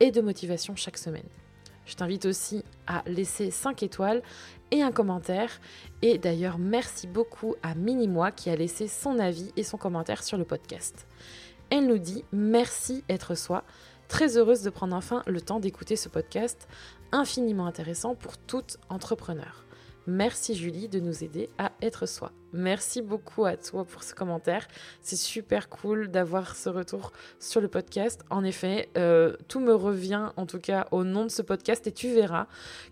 et de motivation chaque semaine. Je t'invite aussi à laisser 5 étoiles et un commentaire. Et d'ailleurs, merci beaucoup à Minimois qui a laissé son avis et son commentaire sur le podcast. Elle nous dit merci être soi. Très heureuse de prendre enfin le temps d'écouter ce podcast infiniment intéressant pour tout entrepreneur. Merci Julie de nous aider à être soi. Merci beaucoup à toi pour ce commentaire. C'est super cool d'avoir ce retour sur le podcast. En effet, euh, tout me revient en tout cas au nom de ce podcast et tu verras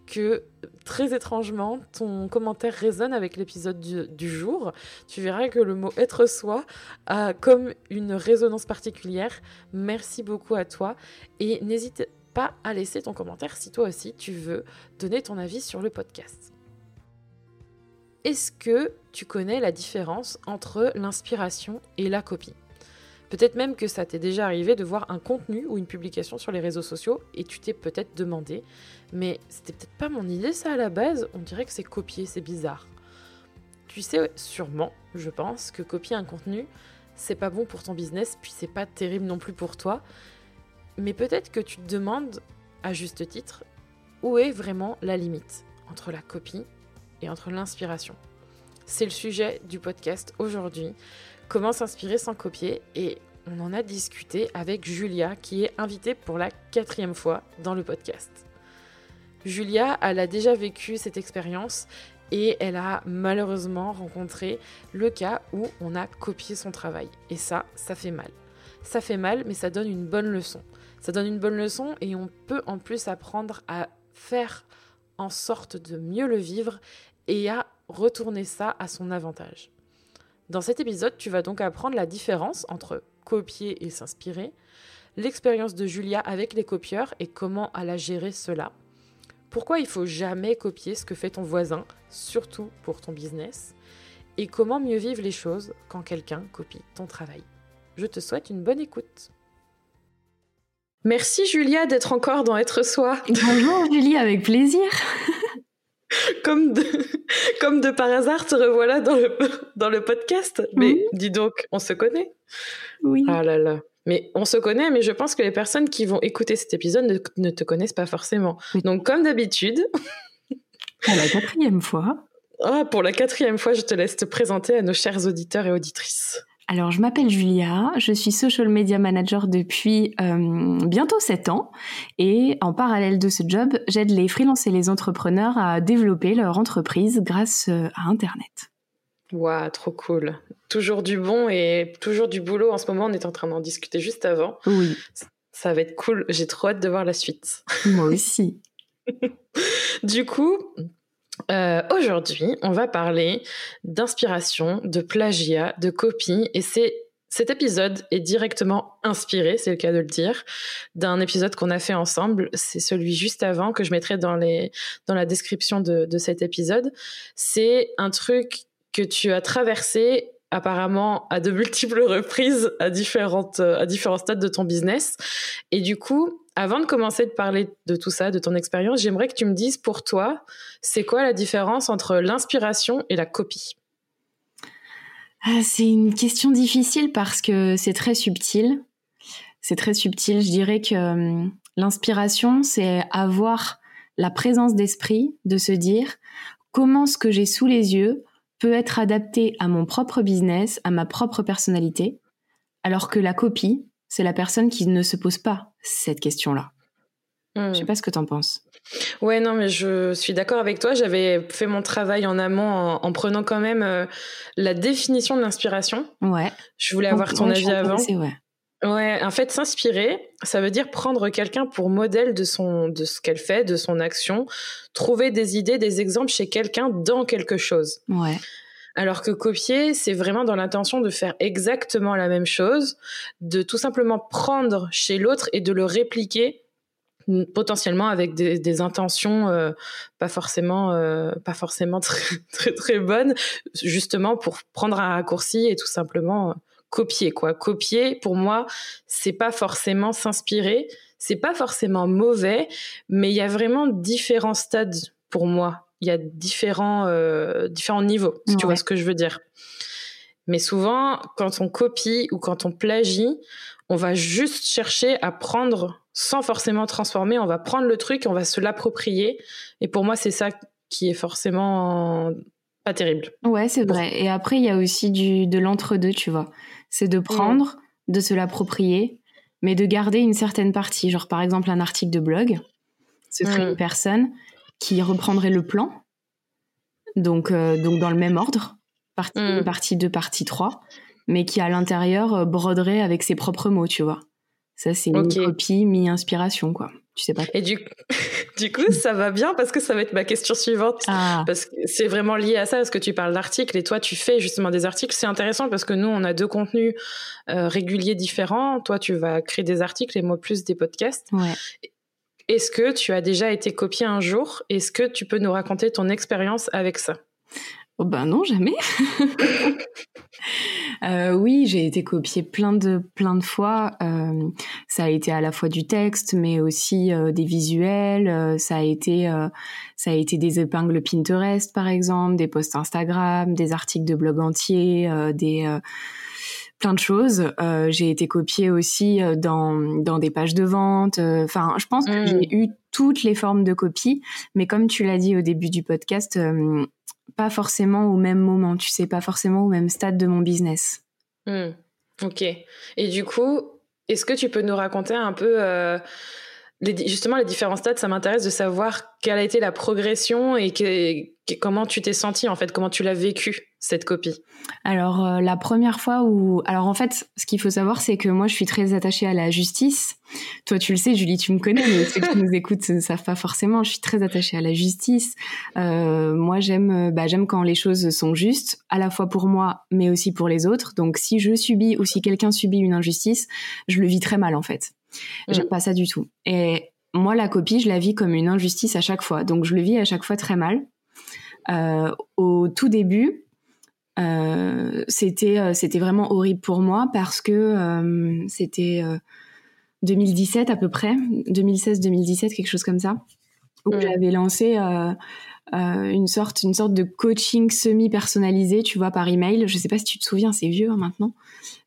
que très étrangement, ton commentaire résonne avec l'épisode du, du, jour. Tu verras que le mot être soi a comme une résonance particulière. Merci beaucoup à toi et n'hésite pas à laisser ton commentaire si toi aussi tu veux donner ton avis sur le podcast. Est-ce que tu connais la différence entre l'inspiration et la copie? Peut-être même que ça t'est déjà arrivé de voir un contenu ou une publication sur les réseaux sociaux et tu t'es peut-être demandé, mais c'était peut-être pas mon idée ça à la base, on dirait que c'est copié, c'est bizarre. Tu sais sûrement, je pense, que copier un contenu, c'est pas bon pour ton business, puis c'est pas terrible non plus pour toi. Mais peut-être que tu te demandes, à juste titre, où est vraiment la limite entre la copie et entre l'inspiration. C'est le sujet du podcast aujourd'hui. Comment s'inspirer sans copier et on en a discuté avec Julia qui est invitée pour la quatrième fois dans le podcast. Julia, elle a déjà vécu cette expérience et elle a malheureusement rencontré le cas où on a copié son travail. Et ça, ça fait mal. Ça fait mal, mais ça donne une bonne leçon. Ça donne une bonne leçon et on peut en plus apprendre à faire en sorte de mieux le vivre et à retourner ça à son avantage. Dans cet épisode, tu vas donc apprendre la différence entre copier et s'inspirer, l'expérience de Julia avec les copieurs et comment elle a géré cela, pourquoi il faut jamais copier ce que fait ton voisin, surtout pour ton business, et comment mieux vivre les choses quand quelqu'un copie ton travail. Je te souhaite une bonne écoute. Merci Julia d'être encore dans Être Soi. Bonjour Julie, avec plaisir. comme, de, comme de par hasard, te revoilà dans le, dans le podcast. Mais dis donc, on se connaît Oui. Ah là là. Mais on se connaît, mais je pense que les personnes qui vont écouter cet épisode ne, ne te connaissent pas forcément. Donc, comme d'habitude. Pour la quatrième fois. Ah, pour la quatrième fois, je te laisse te présenter à nos chers auditeurs et auditrices. Alors, je m'appelle Julia, je suis social media manager depuis euh, bientôt 7 ans et en parallèle de ce job, j'aide les freelances et les entrepreneurs à développer leur entreprise grâce euh, à Internet. Waouh, trop cool. Toujours du bon et toujours du boulot. En ce moment, on est en train d'en discuter juste avant. Oui. Ça va être cool. J'ai trop hâte de voir la suite. Moi aussi. du coup, euh, Aujourd'hui, on va parler d'inspiration, de plagiat, de copie, et c'est cet épisode est directement inspiré, c'est le cas de le dire, d'un épisode qu'on a fait ensemble. C'est celui juste avant que je mettrai dans les dans la description de, de cet épisode. C'est un truc que tu as traversé apparemment à de multiples reprises à différentes à différents stades de ton business, et du coup avant de commencer de parler de tout ça, de ton expérience, j'aimerais que tu me dises pour toi, c'est quoi la différence entre l'inspiration et la copie? Ah, C'est une question difficile parce que c'est très subtil. C'est très subtil. Je dirais que hum, l'inspiration, c'est avoir la présence d'esprit de se dire comment ce que j'ai sous les yeux peut être adapté à mon propre business, à ma propre personnalité, alors que la copie, c'est la personne qui ne se pose pas cette question-là. Je sais hmm. pas ce que tu en penses. Ouais, non, mais je suis d'accord avec toi. J'avais fait mon travail en amont en, prenant quand même euh, la définition de l'inspiration. Ouais. Je voulais avoir ton avis avant. Ouais. Ouais, en fait, s'inspirer, ça veut dire prendre quelqu'un pour modèle de son, de ce qu'elle fait, de son action, trouver des idées, des exemples chez quelqu'un dans quelque chose. Ouais. Alors que copier, c'est vraiment dans l'intention de faire exactement la même chose, de tout simplement prendre chez l'autre et de le répliquer potentiellement avec des, intentions euh, pas forcément euh, pas forcément très, très très bonnes justement pour prendre un raccourci et tout simplement euh, copier quoi. Copier pour moi c'est pas forcément s'inspirer c'est pas forcément mauvais mais il y a vraiment différents stades pour moi il y a différents différents niveaux si tu vois ce que je veux dire mais souvent quand on copie ou quand on plagie on va juste chercher à prendre sans forcément transformer. On va prendre le truc, on va se l'approprier. Et pour moi, c'est ça qui est forcément pas terrible. Ouais, c'est vrai. Et après, il y a aussi du, de l'entre-deux, tu vois. C'est de prendre, de se l'approprier, mais de garder une certaine partie. Genre, par exemple, un article de blog, ce serait une personne qui reprendrait le plan, donc, euh, donc dans le même ordre, partie 1, partie 2, partie 3, mais qui à l'intérieur euh, broderait avec ses propres mots, tu vois. Ça, c'est une copie mi-inspiration, quoi. Tu sais pas. Et du, du coup, ça va bien parce que ça va être ma question suivante. Ah. Parce que c'est vraiment lié à ça, parce que tu parles d'articles et toi, tu fais justement des articles. C'est intéressant parce que nous, on a deux contenus euh, réguliers différents. Toi, tu vas créer des articles et moi, plus des podcasts. Ouais. Est-ce que tu as déjà été copié un jour? Est-ce que tu peux nous raconter ton expérience avec ça? Oh ben non, jamais. euh, oui, j'ai été copiée plein de plein de fois. Euh, ça a été à la fois du texte, mais aussi euh, des visuels. Ça a été ça a été des épingles Pinterest, par exemple, des posts Instagram, des articles de blog entiers, des plein de choses. j'ai été copiée aussi dans dans des pages de vente. Enfin, je pense que j'ai mmh. eu toutes les formes de copie, mais comme tu l'as dit au début du podcast, pas forcément au même moment, tu sais, pas forcément au même stade de mon business. Hmm. Ok. Et du coup, est-ce que tu peux nous raconter un peu justement les différents stades Ça m'intéresse de savoir quelle a été la progression et comment tu t'es senti en fait, comment tu l'as vécu cette copie? Alors euh, la première fois où, alors en fait, ce qu'il faut savoir, c'est que moi, je suis très attachée à la justice. Toi, tu le sais, Julie, tu me connais, mais ceux qui nous écoutent ne savent pas forcément. Je suis très attachée à la justice. Euh, moi, j'aime, bah, j'aime quand les choses sont justes, à la fois pour moi, mais aussi pour les autres. Donc, si je subis ou si quelqu'un subit une injustice, je le vis très mal en fait. J'aime mm. pas ça du tout. Et moi, la copie, je la vis comme une injustice à chaque fois. Donc, je le vis à chaque fois très mal. Euh, au tout début, euh, c'était euh, c'était vraiment horrible pour moi parce que euh, c'était 2017 à peu près, 2016-2017 quelque chose comme ça, où mm. j'avais lancé une sorte une sorte de coaching semi personnalisé, tu vois, par email. Je sais pas si tu te souviens, c'est vieux hein, maintenant.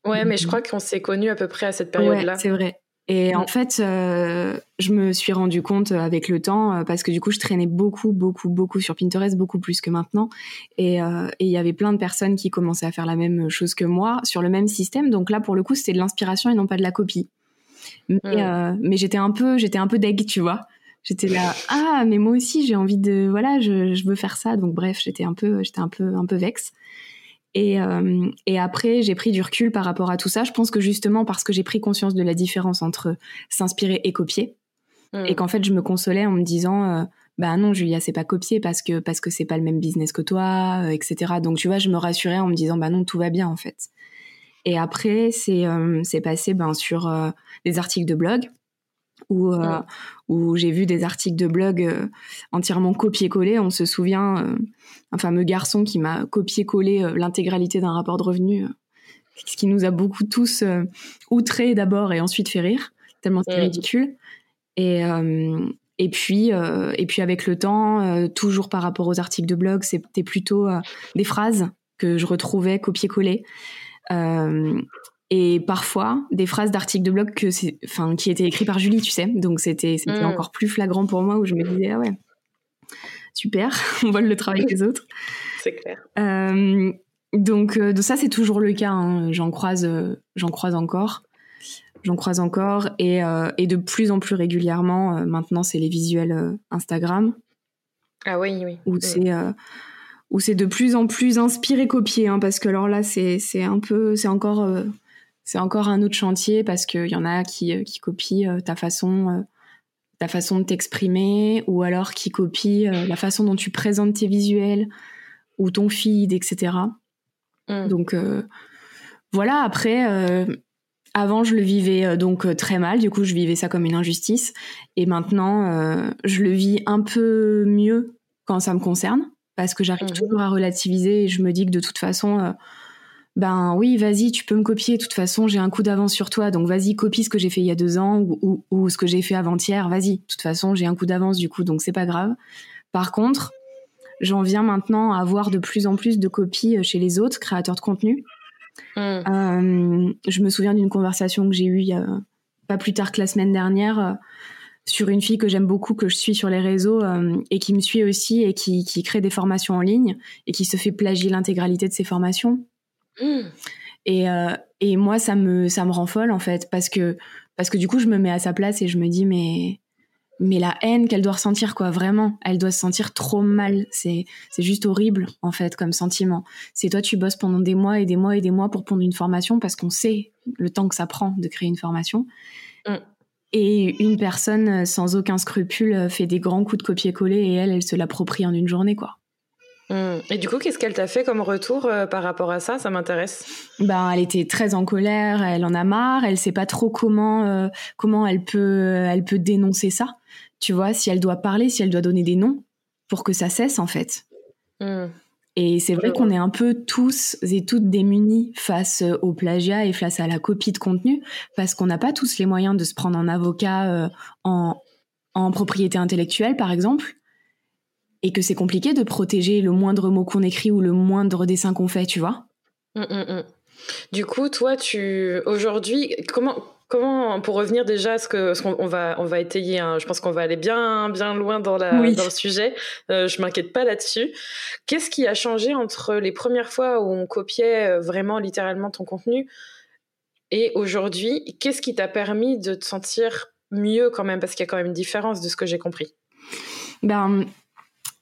Ouais, mais je crois qu'on s'est connus à peu près à cette période-là. Ouais, c'est vrai. Et en fait, euh, je me suis rendu compte avec le temps, euh, parce que du coup, je traînais beaucoup, beaucoup, beaucoup sur Pinterest, beaucoup plus que maintenant. Euh, et il y avait plein de personnes qui commençaient à faire la même chose que moi, sur le même système. Donc là, pour le coup, c'était de l'inspiration et non pas de la copie. Mais, mais j'étais un peu, j'étais un peu deg, tu vois. J'étais là, ah, mais moi aussi, j'ai envie de, voilà, je, je, veux faire ça. Donc bref, j'étais un peu, j'étais un peu, un peu vexe. Et, euh, et après, j'ai pris du recul par rapport à tout ça. Je pense que justement parce que j'ai pris conscience de la différence entre s'inspirer et copier, mm. et qu'en fait, je me consolais en me disant, euh, bah non, Julia, c'est pas copier parce que parce que c'est pas le même business que toi, euh, etc. Donc tu vois, je me rassurais en me disant, bah non, tout va bien en fait. Et après, c'est c'est passé ben sur des articles de blog où, euh, où j'ai vu des articles de blog euh, entièrement copiés-collés. On se souvient, euh, un fameux garçon qui m'a copié-collé l'intégralité d'un rapport de revenus, ce qui nous a beaucoup tous outrés d'abord et ensuite fait rire, tellement c'est ridicule. Et, et, puis, et puis avec le temps, toujours par rapport aux articles de blog, c'était plutôt des phrases que je retrouvais copier-coller et parfois des phrases d'articles de blog que enfin, qui étaient écrits par Julie, tu sais. Donc c'était mm. encore plus flagrant pour moi où je me disais, ah ouais, super, on vole le travail des autres. C'est clair. Euh, donc, euh, ça, c'est toujours le cas. Hein. J'en croise, euh, j'en croise encore. J'en croise encore. Et, et, de plus en plus régulièrement, maintenant, c'est les visuels Instagram. Ah oui, oui. Où mm. c'est où c'est de plus en plus inspiré copié hein, parce que alors là c'est c'est un peu c'est encore c'est encore un autre chantier parce qu'il y en a qui, euh, qui copient euh, ta façon, euh, ta façon de t'exprimer ou alors qui copient la façon dont tu présentes tes visuels ou ton feed, etc. Mm. Donc voilà, après, avant, je le vivais euh, donc euh, très mal. Du coup, je vivais ça comme une injustice. Et maintenant, euh, je le vis un peu mieux quand ça me concerne, parce que j'arrive mhm. toujours à relativiser et je me dis que de toute façon, ben oui, vas-y, tu peux me copier. De toute façon, j'ai un coup d'avance sur toi, donc vas-y, copie ce que j'ai fait il y a deux ans ou, ou ce que j'ai fait avant-hier. Vas-y. De toute façon, j'ai un coup d'avance du coup, donc c'est pas grave. Par contre, j'en viens maintenant à avoir de plus en plus de copies chez les autres créateurs de contenu Mm. Euh, je me souviens d'une conversation que j'ai eue il y a pas plus tard que la semaine dernière euh, sur une fille que j'aime beaucoup, que je suis sur les réseaux euh, et qui me suit aussi et qui, qui, crée des formations en ligne et qui se fait plagier l'intégralité de ses formations. Et, et moi, ça me, ça me rend folle en fait parce que, parce que du coup, je me mets à sa place et je me dis, mais mais la haine qu'elle doit ressentir quoi vraiment elle doit se sentir trop mal c'est c'est juste horrible en fait comme sentiment c'est toi tu bosses pendant des mois et des mois et des mois pour prendre une formation parce qu'on sait le temps que ça prend de créer une formation mm. et une personne sans aucun scrupule fait des grands coups de copier-coller et elle elle se l'approprie en une journée quoi. Et du coup, qu'est-ce qu'elle t'a fait comme retour euh, par rapport à ça? Ça m'intéresse. Ben, elle était très en colère, elle en a marre, elle sait pas trop comment euh, comment elle peut elle peut dénoncer ça tu vois, si elle doit parler, si elle doit donner des noms pour que ça cesse en fait. Hmm. Et c'est vrai qu'on est un peu tous et toutes démunis face au plagiat et face à la copie de contenu parce qu'on n'a pas tous les moyens de se prendre un avocat euh, en, propriété intellectuelle par exemple et que c'est compliqué de protéger le moindre mot qu'on écrit ou le moindre dessin qu'on fait, tu vois. Hmm, hmm, du coup, toi, tu aujourd'hui, comment Comment, pour revenir déjà à ce que, ce qu'on va, on va étayer, je pense qu'on va aller bien, bien loin dans, la, dans le sujet. Euh, je m'inquiète pas là-dessus. Qu'est-ce qui a changé entre les premières fois où on copiait euh, vraiment littéralement ton contenu et aujourd'hui? Qu'est-ce qui t'a permis de te sentir mieux quand même? Parce qu'il y a quand même une différence de ce que j'ai compris. Ben,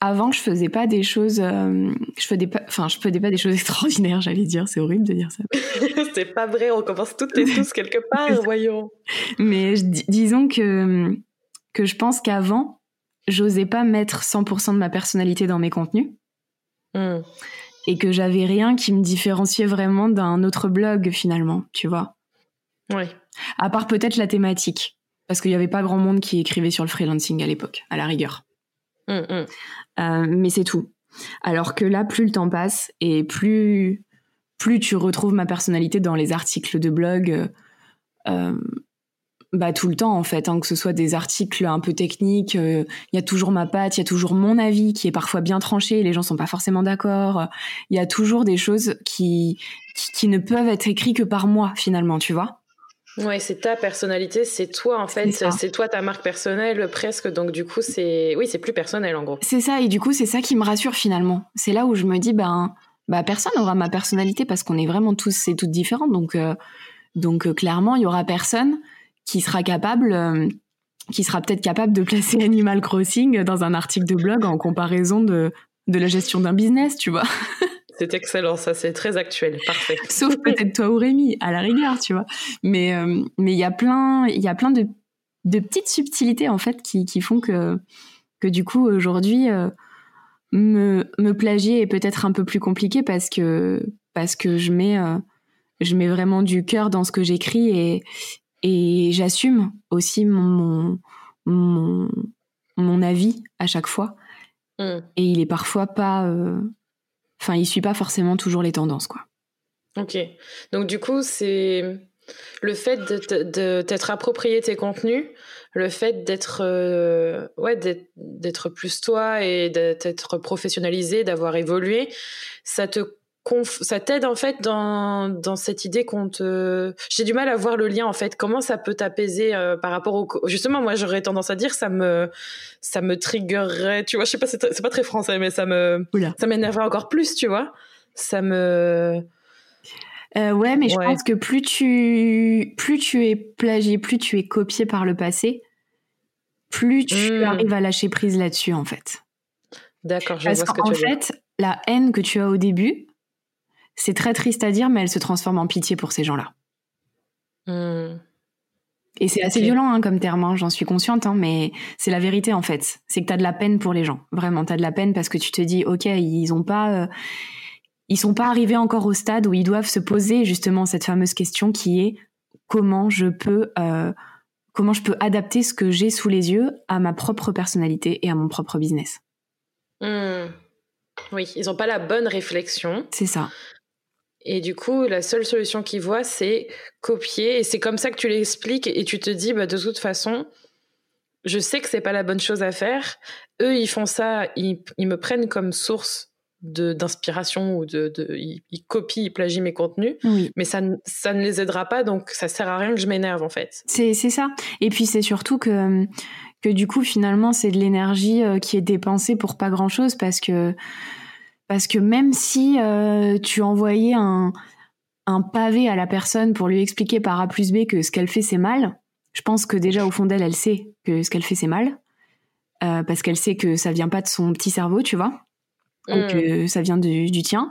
avant, je faisais pas des choses, euh, je faisais pas, enfin, je faisais pas des choses extraordinaires, j'allais dire. C'est horrible de dire ça. c'est pas vrai. On commence toutes et tous quelque part, voyons. Mais disons que que je pense qu'avant, j'osais pas mettre 100% de ma personnalité dans mes contenus. Hmm. Et que j'avais rien qui me différenciait vraiment d'un autre blog finalement, tu vois. Oui. À part peut-être la thématique, parce qu'il y avait pas grand monde qui écrivait sur le freelancing à l'époque, à la rigueur. Mm, mm. Euh, mais c'est tout. Alors que là, plus le temps passe et plus plus tu retrouves ma personnalité dans les articles de blog, euh, bah tout le temps en fait, hein, que ce soit des articles un peu techniques, euh, il y a toujours ma patte, il y a toujours mon avis qui est parfois bien tranché, les gens sont pas forcément d'accord. Il y a toujours des choses qui, qui ne peuvent être écrites que par moi finalement, tu vois. Ouais, c'est ta personnalité, c'est toi en fait, c'est toi ta marque personnelle presque. Donc du coup, c'est oui, c'est plus personnel en gros. C'est ça et du coup, c'est ça qui me rassure finalement. C'est là où je me dis ben bah personne n'aura ma personnalité parce qu'on est vraiment tous et toutes différents. Donc euh, donc euh, clairement, il y aura personne qui sera capable euh, qui sera peut-être capable de placer Animal Crossing dans un article de blog en comparaison de de la gestion d'un business, tu vois. C'est excellent, ça, c'est très actuel, parfait. Sauf peut-être toi ou Rémi, à la rigueur, tu vois. Mais euh, mais il y a plein, il y a plein de, de petites subtilités en fait qui, qui font que que du coup aujourd'hui euh, me me plagier est peut-être un peu plus compliqué parce que parce que je mets euh, je mets vraiment du cœur dans ce que j'écris et et j'assume aussi mon, mon mon avis à chaque fois. Mm. Et il est parfois pas enfin, il suit pas forcément toujours les tendances, quoi. Ok. Donc du coup, c'est le fait de, t'être approprié tes contenus, le fait d'être euh, ouais d'être plus toi et d'être professionnalisé, d'avoir évolué, ça te ça t'aide en fait dans, dans cette idée qu'on te j'ai du mal à voir le lien en fait. Comment ça peut t'apaiser euh, par rapport au justement moi j'aurais tendance à dire ça me ça me triggerait tu vois je sais pas c'est pas très français mais ça me ça m'énerverait encore plus tu vois. Ça me euh, ouais mais je pense que plus tu plus tu es plagié plus tu es copié par le passé plus tu hmm. arrives à lâcher prise là-dessus en fait. D'accord je vois ce que tu veux en fait la haine que tu as au début c'est très triste à dire, mais elle se transforme en pitié pour ces gens-là. Hmm. Et c'est assez violent hein, comme terme, hein, j'en suis consciente, hein, mais c'est la vérité en fait. C'est que tu as de la peine pour les gens. Vraiment, tu as de la peine parce que tu te dis, ok, ils ont pas, euh, ils sont pas arrivés encore au stade où ils doivent se poser justement cette fameuse question qui est comment je peux comment je peux adapter ce que j'ai sous les yeux à ma propre personnalité et à mon propre business. Hmm. Oui, ils n'ont pas la bonne réflexion. C'est ça. Et du coup, la seule solution qu'ils voient, c'est copier. Et c'est comme ça que tu l'expliques et tu te dis, bah, de toute façon, je sais que c'est pas la bonne chose à faire. Eux, ils font ça, ils, me prennent comme source d'inspiration ou de, ils, copient, ils plagient mes contenus, mais ça, ça ne les aidera pas, donc ça sert à rien que je m'énerve en fait. C'est ça. Et puis c'est surtout que que du coup finalement c'est de l'énergie euh, qui est dépensée pour pas grand chose parce que parce que même si euh, tu envoyais un un pavé à la personne pour lui expliquer par A plus B que ce qu'elle fait c'est mal, je pense que déjà au fond d'elle elle sait que ce qu'elle fait c'est mal euh, parce qu'elle sait que ça vient pas de son petit cerveau, tu vois que mm. ça vient du, tien.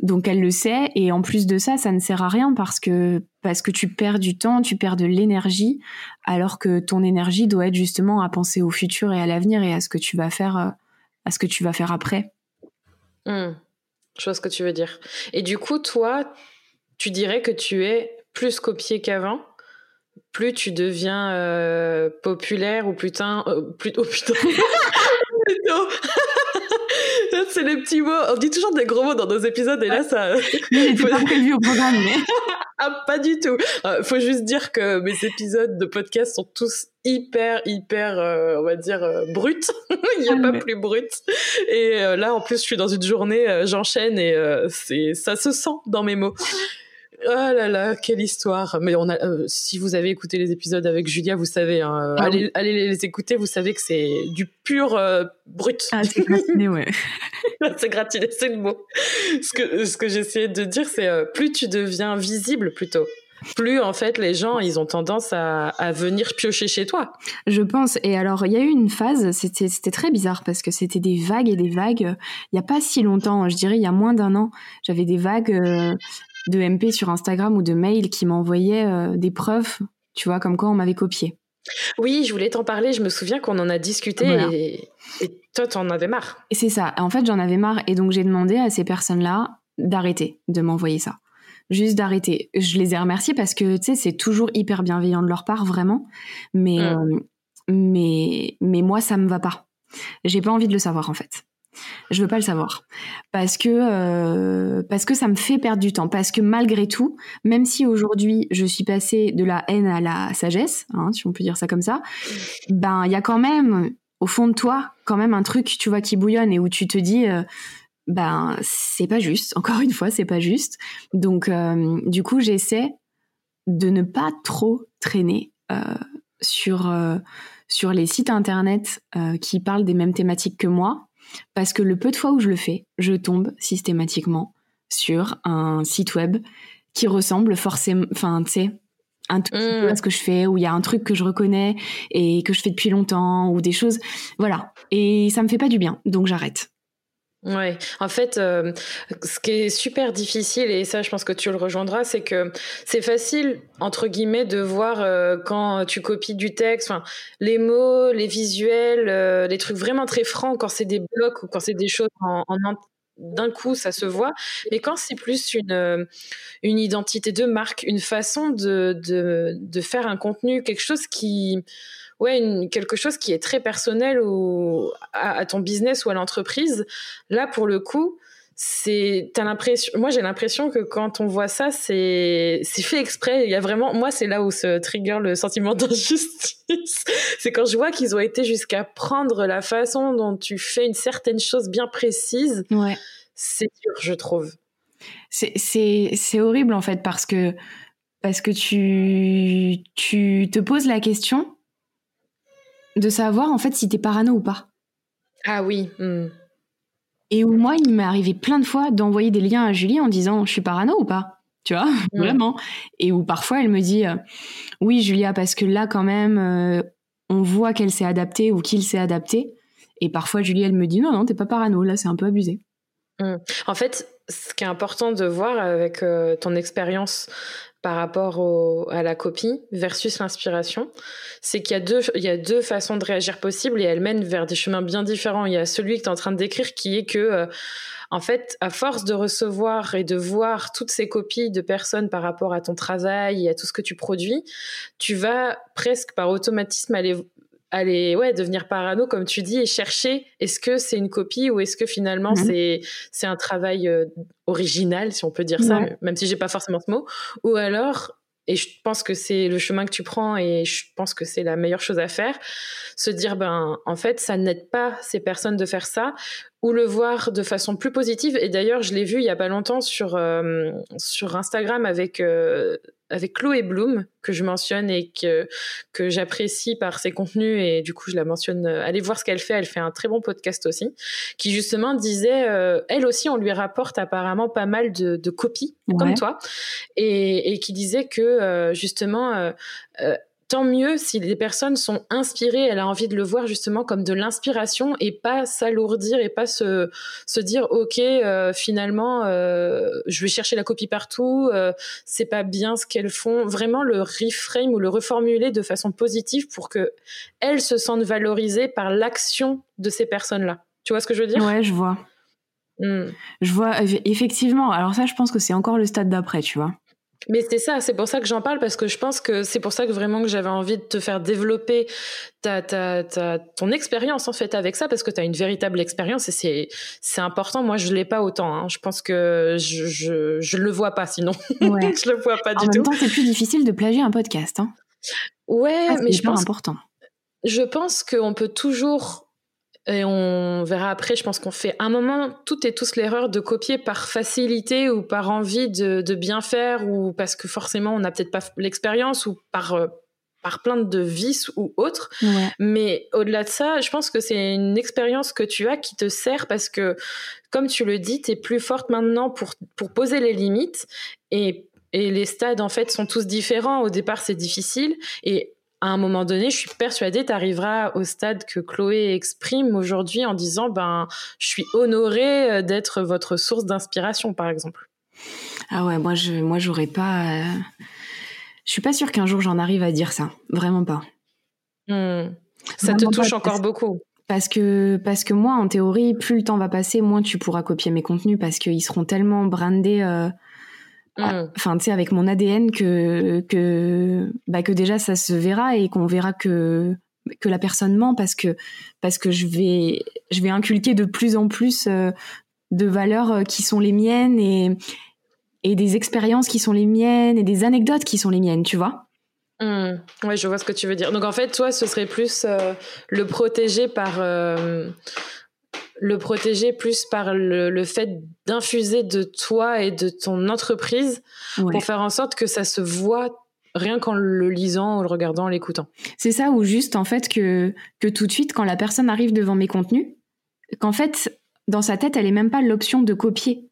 Donc elle le sait et en plus de ça, ça ne sert à rien parce que parce que tu perds du temps, tu perds de l'énergie, alors que ton énergie doit être justement à penser au futur et à l'avenir et à ce que tu vas faire euh, à ce que tu vas faire après. Mm. Je vois ce que tu veux dire. Et du coup, toi, tu dirais que tu es plus copié qu'avant? Plus tu deviens euh, populaire ou putain, euh, plus, oh putain, c'est les petits mots. On dit toujours des gros mots dans nos épisodes et là, ça. Il faut... pas prévu au programme, mais. ah, pas du tout. Euh, faut juste dire que mes épisodes de podcast sont tous hyper, hyper, euh, on va dire, euh, bruts. Il n'y a ah, pas plus brut. Et là, en plus, je suis dans une journée, j'enchaîne et c'est, ça se sent dans mes mots. Oh là là, quelle histoire. Mais on a, euh, si vous avez écouté les épisodes avec Julia, vous savez, hein, ah allez, les écouter, vous savez que c'est du pur euh, brut. Ah, c'est gratiné, ouais. c'est gratiné, c'est le mot. Ce que, ce que j'essayais de dire, c'est euh, plus tu deviens visible plutôt plus en fait les gens ils ont tendance à, à, venir piocher chez toi. Je pense. Et alors il y a eu une phase, c'était très bizarre parce que c'était des vagues et des vagues. Il y a pas si longtemps, je dirais il y a moins d'un an, j'avais des vagues de MP sur Instagram ou de mail qui m'envoyaient euh, des preuves, tu vois, comme quoi on m'avait copié. Oui, je voulais t'en parler. Je me souviens qu'on en a discuté et, et, toi, t'en avais marre. C'est ça. En fait, j'en avais marre. Et donc, j'ai demandé à ces personnes-là d'arrêter de m'envoyer ça. Juste d'arrêter. Je les ai remerciés parce que, tu sais, c'est toujours hyper bienveillant de leur part, vraiment. Mais, mm. euh, mais, mais moi, ça me va pas. J'ai pas envie de le savoir, en fait. Je veux pas le savoir parce que euh, parce que ça me fait perdre du temps. Parce que malgré tout, même si aujourd'hui je suis passée de la haine à la sagesse, hein, si on peut dire ça comme ça, ben il y a quand même au fond de toi quand même un truc, tu vois, qui bouillonne et où tu te dis euh, ben c'est pas juste. Encore une fois, c'est pas juste. Donc euh, du coup, j'essaie de ne pas trop traîner sur sur les sites internet qui parlent des mêmes thématiques que moi parce que le peu de fois où je le fais, je tombe systématiquement sur un site web qui ressemble forcément, enfin, tu sais, un tout petit peu à mm. ce que je fais, où il y a un truc que je reconnais et que je fais depuis longtemps, ou des choses, voilà. Et ça me fait pas du bien, donc j'arrête. Ouais, en fait, euh, ce qui est super difficile, et ça je pense que tu le rejoindras, c'est que c'est facile, entre guillemets, de voir euh, quand tu copies du texte, les mots, les visuels, euh, les trucs vraiment très francs, quand c'est des blocs ou quand c'est des choses en, en d'un coup, ça se voit. Mais quand c'est plus une, une identité de marque, une façon de, de, de faire un contenu, quelque chose qui ouais, quelque chose qui est très personnel ou à, ton business ou à l'entreprise. Là, pour le coup, c'est t'as l'impression moi j'ai l'impression que quand on voit ça c'est c'est fait exprès. Il y a vraiment moi c'est là où se trigger le sentiment d'injustice. C'est quand je vois qu'ils ont été jusqu'à prendre la façon dont tu fais une certaine chose bien précise ouais. c'est dur je trouve. C'est c'est c'est horrible en fait parce que parce que tu tu te poses la question de savoir en fait si t'es parano ou pas. Ah oui. Hmm. Et où moi, il m'est arrivé plein de fois d'envoyer des liens à Julie en disant je suis parano ou pas tu vois, vraiment. Et où parfois elle me dit euh, oui Julia parce que là quand même euh, on voit qu'elle s'est adaptée ou qu'il s'est adapté. Et parfois Julie elle me dit non non t'es pas parano là c'est un peu abusé. Mmh. En fait, ce qui est important de voir avec euh, ton expérience par rapport à la copie versus l'inspiration, c'est qu'il y, a deux, il y a deux façons de réagir possibles et elles mènent vers des chemins bien différents. Il y a celui que tu es en train de décrire qui est que, euh, en fait, à force de recevoir et de voir toutes ces copies de personnes par rapport à ton travail et à tout ce que tu produis, tu vas presque par automatisme aller aller ouais devenir parano comme tu dis et chercher est-ce que c'est une copie ou est-ce que finalement mhm. c'est c'est un travail euh, original si on peut dire ça même si j'ai pas forcément ce mot. Ou alors et je pense que c'est le chemin que tu prends et je pense que c'est la meilleure chose à faire se dire ben en fait ça n'aide pas ces personnes de faire ça ou le voir de façon plus positive. Et d'ailleurs je l'ai vu il y a pas longtemps sur euh, sur Instagram avec euh, avec Chloé Bloom que je mentionne et que que j'apprécie par ses contenus. Et du coup je la mentionne euh, allez voir ce qu'elle fait. Elle fait un très bon podcast aussi qui justement disait euh, elle aussi on lui rapporte apparemment pas mal de, de copies comme toi. Et, et, qui disait que euh, justement tant mieux si les personnes sont inspirées, elle a envie de le voir justement comme de l'inspiration et pas s'alourdir et pas se, se dire ok euh, finalement euh, je vais chercher la copie partout, euh, c'est pas bien ce qu'elles font. Vraiment le reframe ou le reformuler de façon positive pour que elles se sentent valorisées par l'action de ces personnes-là. Tu vois ce que je veux dire? Ouais, je vois. Hmm. Je vois effectivement. Alors ça, je pense que c'est encore le stade d'après, tu vois. Mais c'est ça, c'est pour ça que j'en parle parce que je pense que c'est pour ça que vraiment que j'avais envie de te faire développer ta, ta, ta ton expérience en fait avec ça parce que tu as une véritable expérience et c'est c'est important. Moi, je l'ai pas autant. Hein. Je pense que je, je je le vois pas sinon. Ouais. je le vois pas du tout. En même temps, c'est plus difficile de plagier un podcast. Hein. Ouais, mais je pense important. Je pense qu'on peut toujours et on verra après, je pense qu'on fait un moment tout et tous l'erreur de copier par facilité ou par envie de, de bien faire ou parce que forcément on n'a peut-être pas l'expérience ou par euh, par plein de vices ou autres. Mais au-delà de ça, je pense que c'est une expérience que tu as qui te sert parce que, comme tu le dis, tu es plus forte maintenant pour, pour poser les limites et, et les stades, en fait, sont tous différents. Au départ, c'est difficile. Et à un moment donné, je suis persuadée, tu arriveras au stade que Chloé exprime aujourd'hui en disant ben, je suis honorée euh, d'être votre source d'inspiration, par exemple. Ah ouais, moi, je, moi, j'aurais pas. Euh, je suis pas sûre qu'un jour j'en arrive à dire ça. Vraiment pas. Hmm. Ça te touche encore beaucoup. Parce que, parce que moi, en théorie, plus le temps va passer, moins tu pourras copier mes contenus parce qu'ils seront tellement brandés. Euh. Enfin tu sais avec mon ADN que que bah que déjà ça se verra et qu'on verra que que la personne ment parce que parce que je vais je vais inculquer de plus en plus euh, de valeurs euh, qui sont les miennes et et des expériences qui sont les miennes et des anecdotes qui sont les miennes tu vois mm. Oui, je vois ce que tu veux dire. Donc en fait, toi, ce serait plus euh, le protéger par le protéger plus par le, fait d'infuser de toi et de ton entreprise pour faire en sorte que ça se voit rien qu'en le lisant, en le regardant, en l'écoutant. C'est ça, ou juste en fait que, que tout de suite, quand la personne arrive devant mes contenus, qu'en fait, dans sa tête, elle n'est même pas l'option de copier.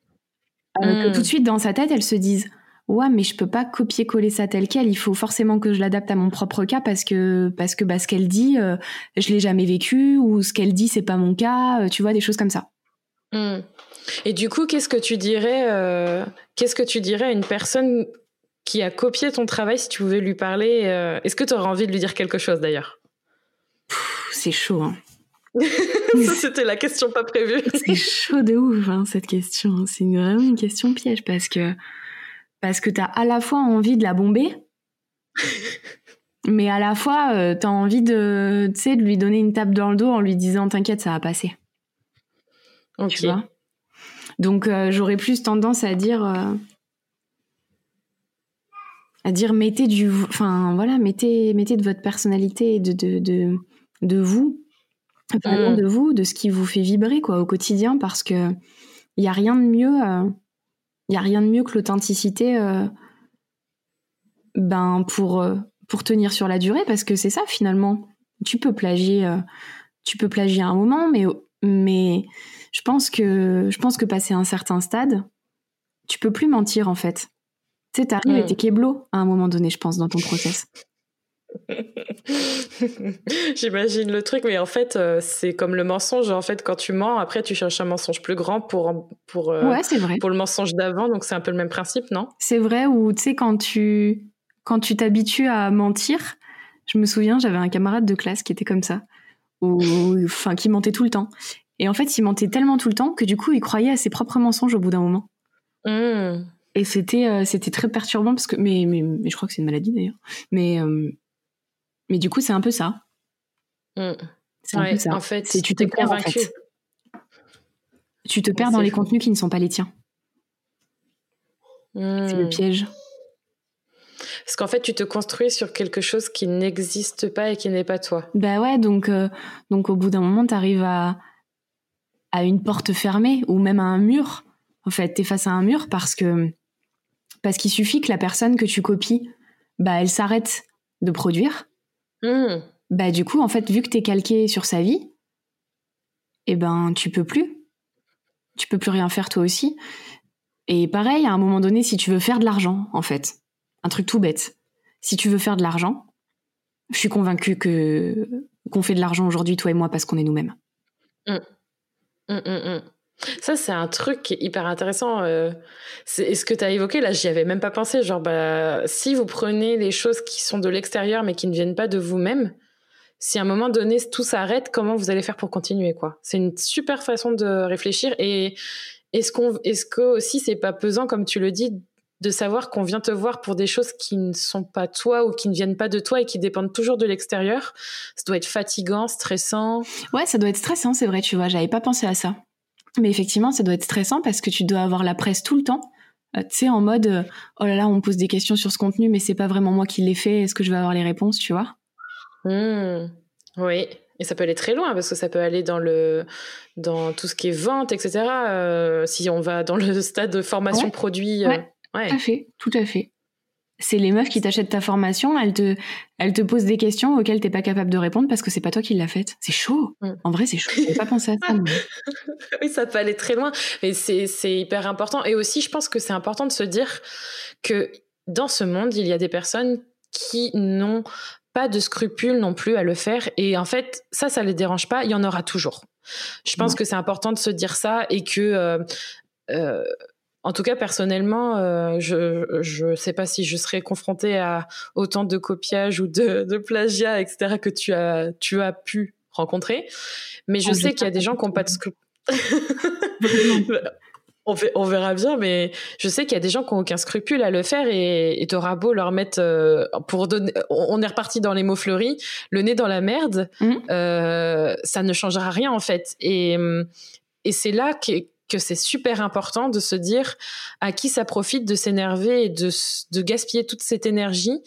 Euh, que hmm. tout de suite, dans sa tête, elle se dise ouais mais je peux pas copier-coller ça tel quel il faut forcément que je l'adapte à mon propre cas parce que parce que bah, ce qu'elle dit euh, je l'ai jamais vécu ou ce qu'elle dit c'est pas mon cas euh, tu vois des choses comme ça hmm. et du coup qu'est-ce que tu dirais euh, qu'est-ce que tu dirais à une personne qui a copié ton travail si tu pouvais lui parler est-ce que tu aurais envie de lui dire quelque chose d'ailleurs? C'est chaud hein. C'était la question pas prévue. c'est chaud de ouf hein, cette question. C'est vraiment une question piège parce que parce que tu as à la fois envie de la bomber, mais à la fois euh, tu as envie de, de lui donner une tape dans le dos en lui disant t'inquiète, ça va passer. Tu vois? Donc euh, j'aurais plus tendance à dire euh, à dire mettez du enfin voilà, mettez mettez de votre personnalité de de de, de vous mm. de vous, de ce qui vous fait vibrer quoi au quotidien parce que il y a rien de mieux il n'y a rien de mieux que l'authenticité euh, ben, pour, euh, pour tenir sur la durée, parce que c'est ça finalement. Tu peux plagier, euh, tu peux plagier à un moment, mais, mais je, pense que, je pense que passé un certain stade, tu peux plus mentir en fait. Tu sais, t'arrives et hmm. t'es kéblo à un moment donné, je pense, dans ton process. J'imagine le truc, mais en fait, euh, c'est comme le mensonge. En fait, quand tu mens, après, tu cherches un mensonge plus grand pour, pour, euh, ouais, c'est vrai. pour le mensonge d'avant. Donc, c'est un peu le même principe, non? C'est vrai, ou tu sais, quand tu quand tu t'habitues à mentir, je me souviens, j'avais un camarade de classe qui était comme ça, ou enfin, qui mentait tout le temps. Et en fait, il mentait tellement tout le temps que du coup, il croyait à ses propres mensonges au bout d'un moment. Mmh. Et c'était euh, c'était très perturbant parce que mais, mais, mais je crois que c'est une maladie d'ailleurs. Mais mais du coup, c'est un peu ça. Mmh. C'est un peu ça. En fait, tu te perds. Tu te perds dans les contenus qui ne sont pas les tiens. C'est le Mmh. piège. Parce qu'en fait, tu te construis sur quelque chose qui n'existe pas et qui n'est pas toi. Bah ouais, donc, euh, donc au bout d'un moment, tu arrives à, à une porte fermée ou même à un mur. En fait, tu es face à un mur parce que parce qu'il suffit que la personne que tu copies, bah, elle s'arrête de produire. Mmh. Bah, du coup, en fait, vu que tu es calqué sur sa vie, eh ben, tu peux plus. Tu peux plus rien faire toi aussi. Et pareil, à un moment donné, si tu veux faire de l'argent, en fait, un truc tout bête, si tu veux faire de l'argent, je suis convaincue que qu'on fait de l'argent aujourd'hui, toi et moi, parce qu'on est nous-mêmes. Mmh, mmh. Ça, c'est un truc hyper intéressant. Euh, c'est ce que tu as évoqué, là, j'y avais même pas pensé. Genre, bah, si vous prenez les choses qui sont de l'extérieur mais qui ne viennent pas de vous-même, si à un moment donné tout s'arrête, comment vous allez faire pour continuer, quoi? C'est une super façon de réfléchir. Et est-ce qu'on, est-ce que aussi c'est pas pesant, comme tu le dis, de savoir qu'on vient te voir pour des choses qui ne sont pas toi ou qui ne viennent pas de toi et qui dépendent toujours de l'extérieur? Ça doit être fatigant, stressant. Ouais, ça doit être stressant, c'est vrai, tu vois, j'avais pas pensé à ça. Mais effectivement, ça doit être stressant parce que tu dois avoir la presse tout le temps. Euh, tu sais, en mode, euh, oh là là, on me pose des questions sur ce contenu, mais c'est pas vraiment moi qui l'ai fait. Est-ce que je vais avoir les réponses, tu vois? Mmh. Oui. Et ça peut aller très loin parce que ça peut aller dans le dans tout ce qui est vente, etc. Euh, si on va dans le stade de formation Ouais. produit. Ouais. ouais. Tout à fait, tout à fait. C'est les meufs qui t'achètent ta formation, elles te, elles te posent des questions auxquelles t'es pas capable de répondre parce que c'est pas toi qui l'as faite. C'est chaud. Mm. En vrai, c'est chaud. J'avais pas pensé à ça. oui, ça peut aller très loin. Mais c'est c'est hyper important. Et aussi, je pense que c'est important de se dire que dans ce monde, il y a des personnes qui n'ont pas de scrupules non plus à le faire. Et en fait, ça, ça les dérange pas. Il y en aura toujours. Je pense que c'est important de se dire ça et que, euh, euh, en tout cas, personnellement, euh, je je sais pas si je serais confrontée à autant de copiage ou de, de plagiat, etc., que tu as tu as pu rencontrer. Mais je sais qu'il y a des gens qui n'ont pas de scrupules. On, verra bien, mais je sais qu'il y a des gens qui n'ont aucun scrupule à le faire et tu auras beau leur mettre euh, pour donner. On est reparti dans les mots fleuris, le nez dans la merde, Mhm. euh, ça ne changera rien en fait. Et, et c'est là que, que c'est super important de se dire à qui ça profite de s'énerver et de, de gaspiller toute cette énergie.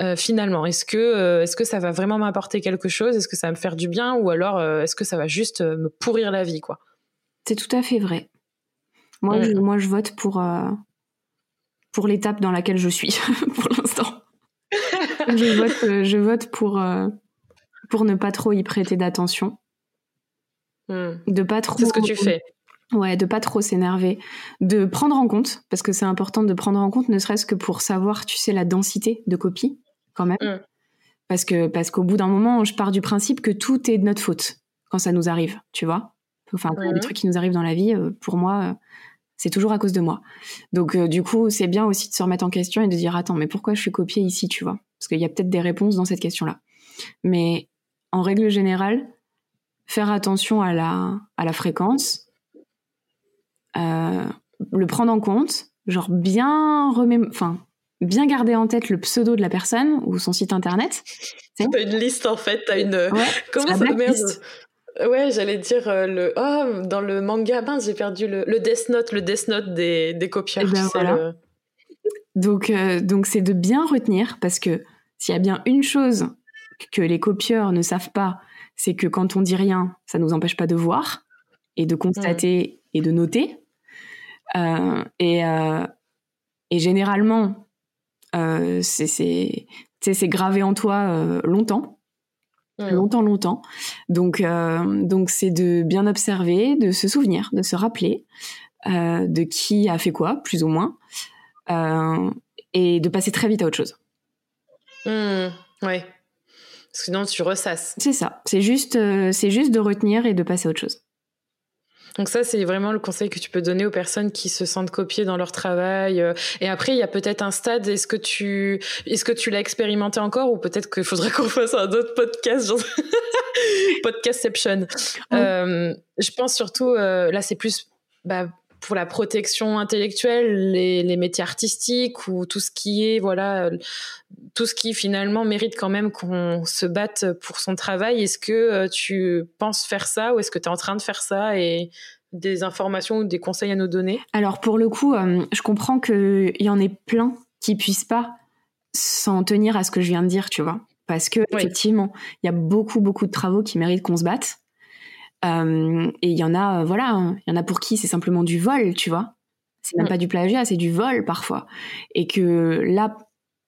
euh, finalement, est-ce que euh, est-ce que ça va vraiment m'apporter quelque chose? Est-ce que ça va me faire du bien? Ou alors euh, est-ce que ça va juste me pourrir la vie quoi? C'est tout à fait vrai. Moi, je, moi, je vote pour, pour l'étape dans laquelle je suis pour l'instant. je vote, je vote pour, pour ne pas trop y prêter d'attention, Hmm. de pas trop. C'est ce que tu fais. Ouais, de pas trop s'énerver, de prendre en compte, parce que c'est important de prendre en compte, ne serait-ce que pour savoir, tu sais, la densité de copies, quand même. Mm. Parce que parce qu'au bout d'un moment, je pars du principe que tout est de notre faute quand ça nous arrive, tu vois. Enfin, Mhm. trucs qui nous arrivent dans la vie, euh, pour moi, euh, c'est toujours à cause de moi. Donc, euh, du coup, c'est bien aussi de se remettre en question et de dire, attends, mais pourquoi je suis copiée ici, tu vois? Parce qu'il y a peut-être des réponses dans cette question-là. Mais en règle générale, faire attention à la, à la fréquence, le prendre en compte, genre bien remém- enfin bien garder en tête le pseudo de la personne ou son site internet. T'as une liste en fait, t'as une. Ouais, Comment ça merde? Ouais, j'allais dire euh, le. Oh, dans le manga, mince, j'ai perdu le, le Death Note, le Death Note des, des copieurs. Eh ben, voilà. le- Donc euh, donc c'est de bien retenir parce que s'il y a bien une chose que les copieurs ne savent pas, c'est que quand on dit rien, ça nous empêche pas de voir et de constater et de noter. Euh, et, euh, et généralement, euh, c'est gravé en toi longtemps. Longtemps, longtemps. Donc, euh, donc c'est de bien observer, de se souvenir, de se rappeler euh, de qui a fait quoi, plus ou moins, euh, et de passer très vite à autre chose. Hmm, Ouais. Sinon, tu ressasses. C'est ça. C'est juste, c'est juste de retenir et de passer à autre chose. Donc ça, c'est vraiment le conseil que tu peux donner aux personnes qui se sentent copiées dans leur travail. Euh. Et après, il y a peut-être un stade. Est-ce que tu, est-ce que tu l'as expérimenté encore ou peut-être qu'il faudrait qu'on fasse un autre podcast, genre podcastception. Euh, je pense surtout, euh, là, c'est plus bah, pour la protection intellectuelle, les, les, métiers artistiques ou tout ce qui est, voilà, tout ce qui finalement mérite quand même qu'on se batte pour son travail. Est-ce que euh, tu penses faire ça ou est-ce que tu es en train de faire ça et des informations ou des conseils à nous donner? Alors pour le coup, euh, je comprends qu'il y en ait plein qui puissent pas s'en tenir à ce que je viens de dire, tu vois. Parce que effectivement, il y a beaucoup beaucoup de travaux qui méritent qu'on se batte. Euh, et il y en a, voilà, il y en a pour qui c'est simplement du vol, tu vois. C'est même mm. pas du plagiat, c'est du vol parfois. Et que là,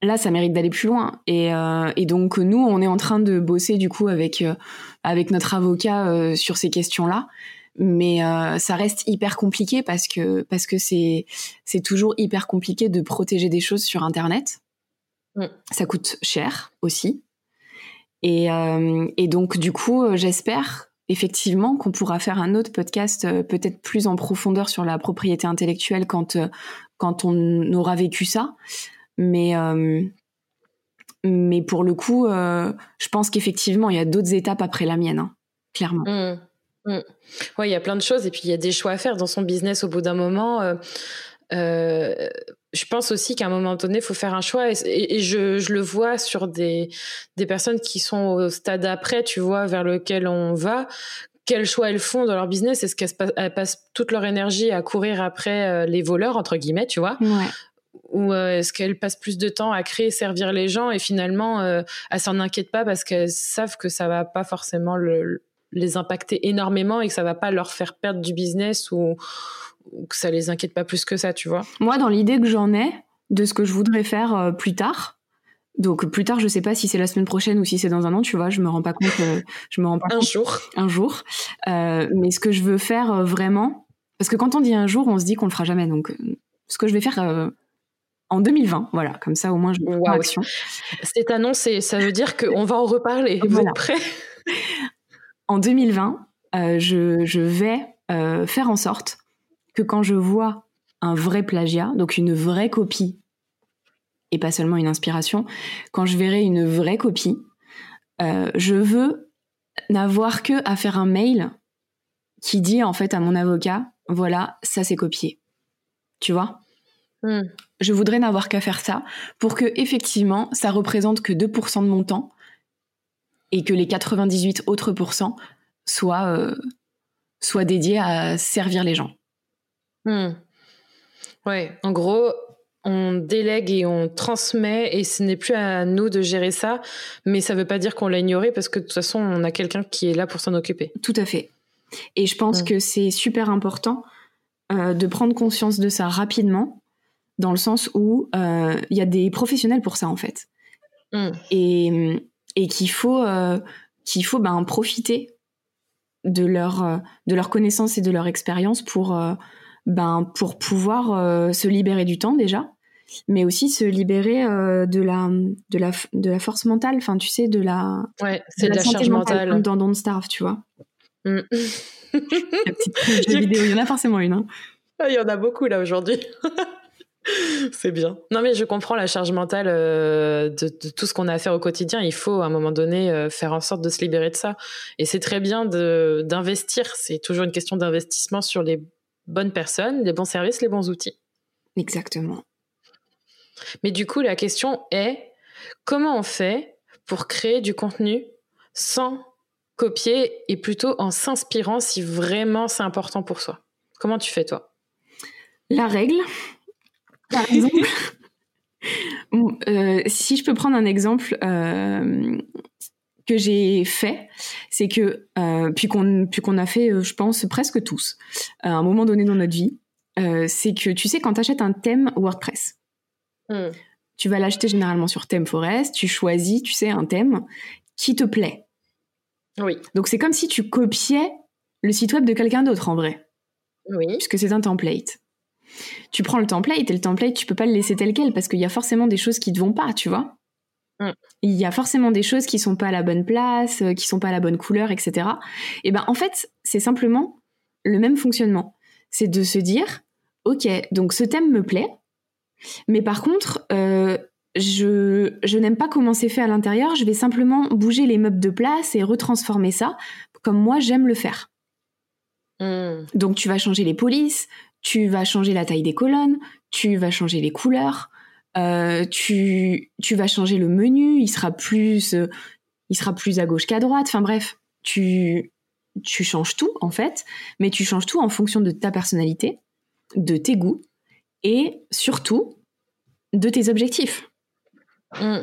là, ça mérite d'aller plus loin. Et, euh, et, donc nous, on est en train de bosser du coup avec euh, avec notre avocat euh, sur ces questions-là. Mais euh, ça reste hyper compliqué parce que parce que c'est c'est toujours hyper compliqué de protéger des choses sur Internet. Mm. Ça coûte cher aussi. Et, euh, et donc du coup, j'espère effectivement qu'on pourra faire un autre podcast peut-être plus en profondeur sur la propriété intellectuelle quand quand on aura vécu ça. Mais, euh, mais pour le coup, euh, je pense qu'effectivement, il y a d'autres étapes après la mienne, hein, clairement. Mmh. Mmh. Oui, il y a plein de choses et puis il y a des choix à faire dans son business au bout d'un moment. Euh, je pense aussi qu'à un moment donné, il faut faire un choix et, je, je, le vois sur des, des personnes qui sont au stade après, tu vois, vers lequel on va. Quel choix elles font dans leur business? Est-ce qu'elles passent toute leur énergie à courir après les voleurs, entre guillemets, tu vois? Ouais. Ou euh, est-ce qu'elles passent plus de temps à créer, servir les gens et finalement euh, elles s'en inquiètent pas parce qu'elles savent que ça va pas forcément les impacter énormément et que ça va pas leur faire perdre du business ou, que ça les inquiète pas plus que ça, tu vois. Moi, dans l'idée que j'en ai de ce que je voudrais faire euh, plus tard, donc plus tard, je sais pas si c'est la semaine prochaine ou si c'est dans un an, tu vois, je me rends pas compte. je me rends pas un jour. Un jour. mais ce que je veux faire vraiment, parce que quand on dit un jour, on se dit qu'on le fera jamais. Donc, ce que je vais faire en 2020. Voilà, comme ça au moins je wow. action. C'est annoncé, ça veut dire qu'on va en reparler. Vous êtes prêts? En 2020, euh, je, vais euh, faire en sorte que quand je vois un vrai plagiat, donc une vraie copie, et pas seulement une inspiration, quand je verrai une vraie copie, euh, je veux n'avoir que à faire un mail qui dit en fait à mon avocat, voilà, ça c'est copié. Tu vois? Hmm. Je voudrais n'avoir qu'à faire ça pour que effectivement ça représente que 2% de mon temps et que les 98 autres pourcents soient, euh, soient dédiés à servir les gens. Hmm. Ouais, en gros, on délègue et on transmet et ce n'est plus à nous de gérer ça, mais ça ne veut pas dire qu'on l'a ignoré parce que de toute façon, on a quelqu'un qui est là pour s'en occuper. Tout à fait. Et je pense hmm. que c'est super important euh, de prendre conscience de ça rapidement dans le sens où euh, il y a des professionnels pour ça en fait, mm. et, et qu'il faut euh, qu'il faut ben, profiter de leur de leur connaissance et de leur expérience pour ben pour pouvoir se libérer du temps déjà, mais aussi se libérer de la de la de la force mentale, enfin tu sais de la ouais c'est de, la, charge mentale, mentale. dans Don't Starve, tu vois. Mm. la petite vidéo, il y en a forcément une. Hein. Ah, il y en a beaucoup là aujourd'hui. C'est bien. Non, mais je comprends la charge mentale euh, de, tout ce qu'on a à faire au quotidien. Il faut, à un moment donné, euh, faire en sorte de se libérer de ça. Et c'est très bien d'investir. C'est toujours une question d'investissement sur les bonnes personnes, les bons services, les bons outils. Exactement. Mais du coup, la question est comment on fait pour créer du contenu sans copier et plutôt en s'inspirant si vraiment c'est important pour soi? Comment tu fais, toi? La règle, par exemple, euh, si je peux prendre un exemple euh, que j'ai fait, c'est que euh, puis qu'on puis qu'on a fait, je pense presque tous, à un moment donné dans notre vie, c'est que tu sais quand tu achètes un thème WordPress, hmm. tu vas l'acheter généralement sur ThemeForest, tu choisis, tu sais, un thème qui te plaît. Oui. Donc c'est comme si tu copiais le site web de quelqu'un d'autre en vrai. Oui. Puisque c'est un template tu prends le template et le template, tu peux pas le laisser tel quel parce qu'il y a forcément des choses qui te vont pas, tu vois. Mm. Il y a forcément des choses qui sont pas à la bonne place, euh, qui sont pas à la bonne couleur, etc. Et ben en fait, c'est simplement le même fonctionnement. C'est de se dire, ok, donc ce thème me plaît, mais par contre, euh, je, je n'aime pas comment c'est fait à l'intérieur. Je vais simplement bouger les meubles de place et retransformer ça comme moi j'aime le faire. Mm. Donc tu vas changer les polices, tu vas changer la taille des colonnes, tu vas changer les couleurs, euh, tu, tu vas changer le menu, il sera plus, euh, il sera plus à gauche qu'à droite. Enfin bref, tu, tu changes tout en fait, mais tu changes tout en fonction de ta personnalité, de tes goûts et surtout de tes objectifs. Mm.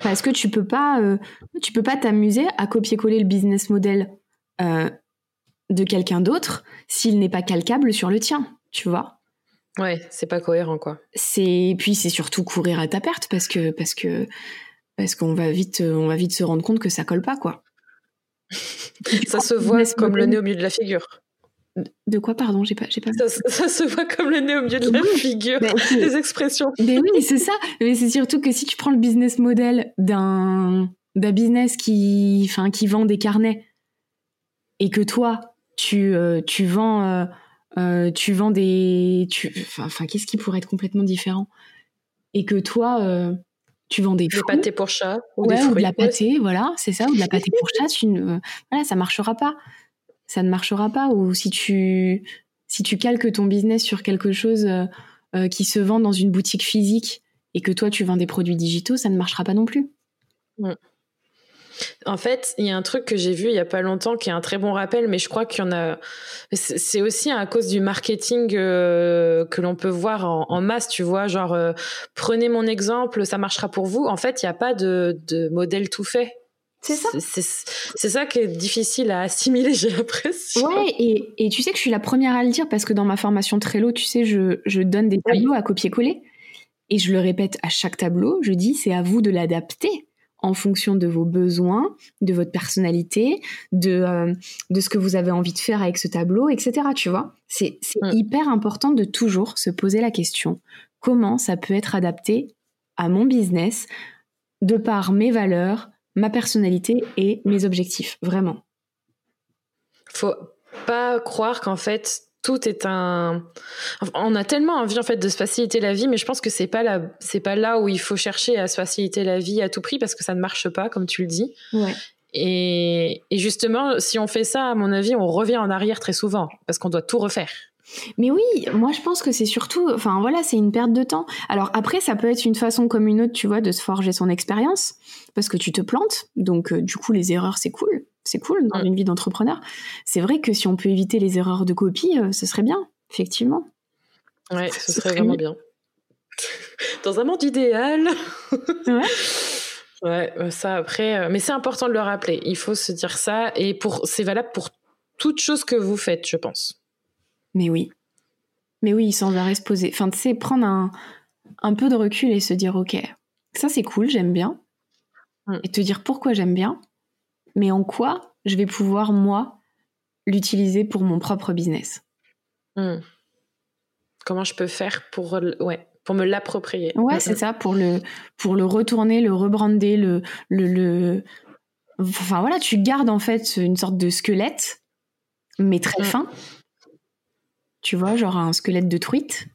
Parce que tu peux pas, euh, tu peux pas t'amuser à copier-coller le business model de quelqu'un d'autre s'il n'est pas calcable sur le tien, tu vois. Ouais, c'est pas cohérent quoi. C'est puis c'est surtout courir à ta perte parce que parce que parce qu'on va vite on va vite se rendre compte que ça colle pas quoi. ça se voit comme le nez au milieu de la figure. De quoi, pardon, j'ai pas, j'ai pas. Ça, ça, se voit comme le nez au milieu de la figure. Les expressions. Mais oui, c'est ça. Mais c'est surtout que si tu prends le business model d'un d'un business qui, enfin, qui vend des carnets et que toi, tu, euh, tu vends euh, euh, tu vends des, enfin, qu'est-ce qui pourrait être complètement différent? Et que toi, euh, tu vends des, des pâtés pour chat ou des fruits. de la pâté, voilà, c'est ça, ou de la pâté pour chat. Tu ne, voilà, ça marchera pas. Ça ne marchera pas. Ou si tu, si tu calques ton business sur quelque chose euh, qui se vend dans une boutique physique et que toi tu vends des produits digitaux, ça ne marchera pas non plus. En fait, il y a un truc que j'ai vu il y a pas longtemps qui est un très bon rappel, mais je crois qu'il y en a. C'est aussi à cause du marketing euh, que l'on peut voir en, masse, tu vois. Genre, euh, prenez mon exemple, ça marchera pour vous. En fait, il n'y a pas de, modèle tout fait. C'est ça. C'est ça qui est difficile à assimiler, j'ai l'impression. Ouais, et, tu sais que je suis la première à le dire parce que dans ma formation Trello, tu sais, je, donne des tableaux à copier-coller. Et je le répète à chaque tableau, je dis c'est à vous de l'adapter en fonction de vos besoins, de votre personnalité, de, euh, de ce que vous avez envie de faire avec ce tableau, etc. Tu vois, c'est mm. hyper important de toujours se poser la question comment ça peut être adapté à mon business de par mes valeurs, ma personnalité et mes objectifs, vraiment. Faut pas croire qu'en fait tout est un. On a tellement envie en fait de se faciliter la vie, mais je pense que c'est pas là, c'est pas là où il faut chercher à se faciliter la vie à tout prix parce que ça ne marche pas, comme tu le dis. Ouais. Et, et justement, si on fait ça, à mon avis, on revient en arrière très souvent parce qu'on doit tout refaire. Mais oui, moi je pense que c'est surtout, enfin voilà, c'est une perte de temps. Alors après, ça peut être une façon comme une autre, tu vois, de se forger son expérience, parce que tu te plantes, donc euh, du coup les erreurs c'est cool c'est cool dans une vie d'entrepreneur. C'est vrai que si on peut éviter les erreurs de copie, euh, ce serait bien, effectivement. Ouais, ce, serait, vraiment bien. Dans un monde idéal. ouais. Ouais, euh, ça après, euh, mais c'est important de le rappeler. Il faut se dire ça et pour, c'est valable pour toute chose que vous faites, je pense. Mais oui, mais oui, sans arrêt se poser. Enfin, tu sais, prendre un, un peu de recul et se dire, ok, ça c'est cool, j'aime bien, mm. et te dire pourquoi j'aime bien, mais en quoi je vais pouvoir, moi, l'utiliser pour mon propre business? Hmm. Comment je peux faire pour, ouais, pour me l'approprier? Ouais, c'est ça, pour le, pour le retourner, le rebrander, le, le, le... Enfin voilà, tu gardes en fait une sorte de squelette, mais très hmm. fin. Tu vois, genre un squelette de truite.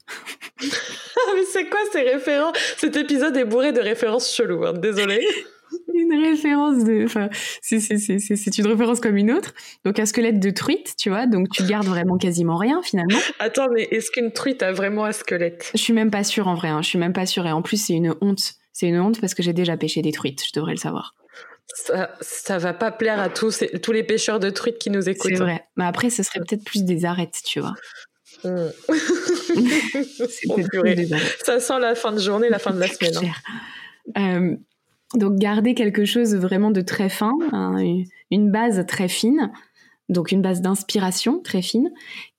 mais c'est quoi ces références? Cet épisode est bourré de références cheloues, hein, désolé une référence de, enfin, c'est une référence comme une autre. Donc un squelette de truite, tu vois, donc tu gardes vraiment quasiment rien finalement. Attends, mais est-ce qu'une truite a vraiment un squelette? Je suis même pas sûre en vrai. Hein. Je suis même pas sûre et en plus c'est une honte. C'est une honte parce que j'ai déjà pêché des truites. Je devrais le savoir. Ça, ça va pas plaire à tous, tous les pêcheurs de truites qui nous écoutent. C'est vrai. Mais après, ce serait peut-être plus des arêtes, tu vois. Hmm. ça sent la fin de journée, la fin de la semaine. Hein. Euh, donc garder quelque chose vraiment de très fin, une base très fine, donc une base d'inspiration très fine,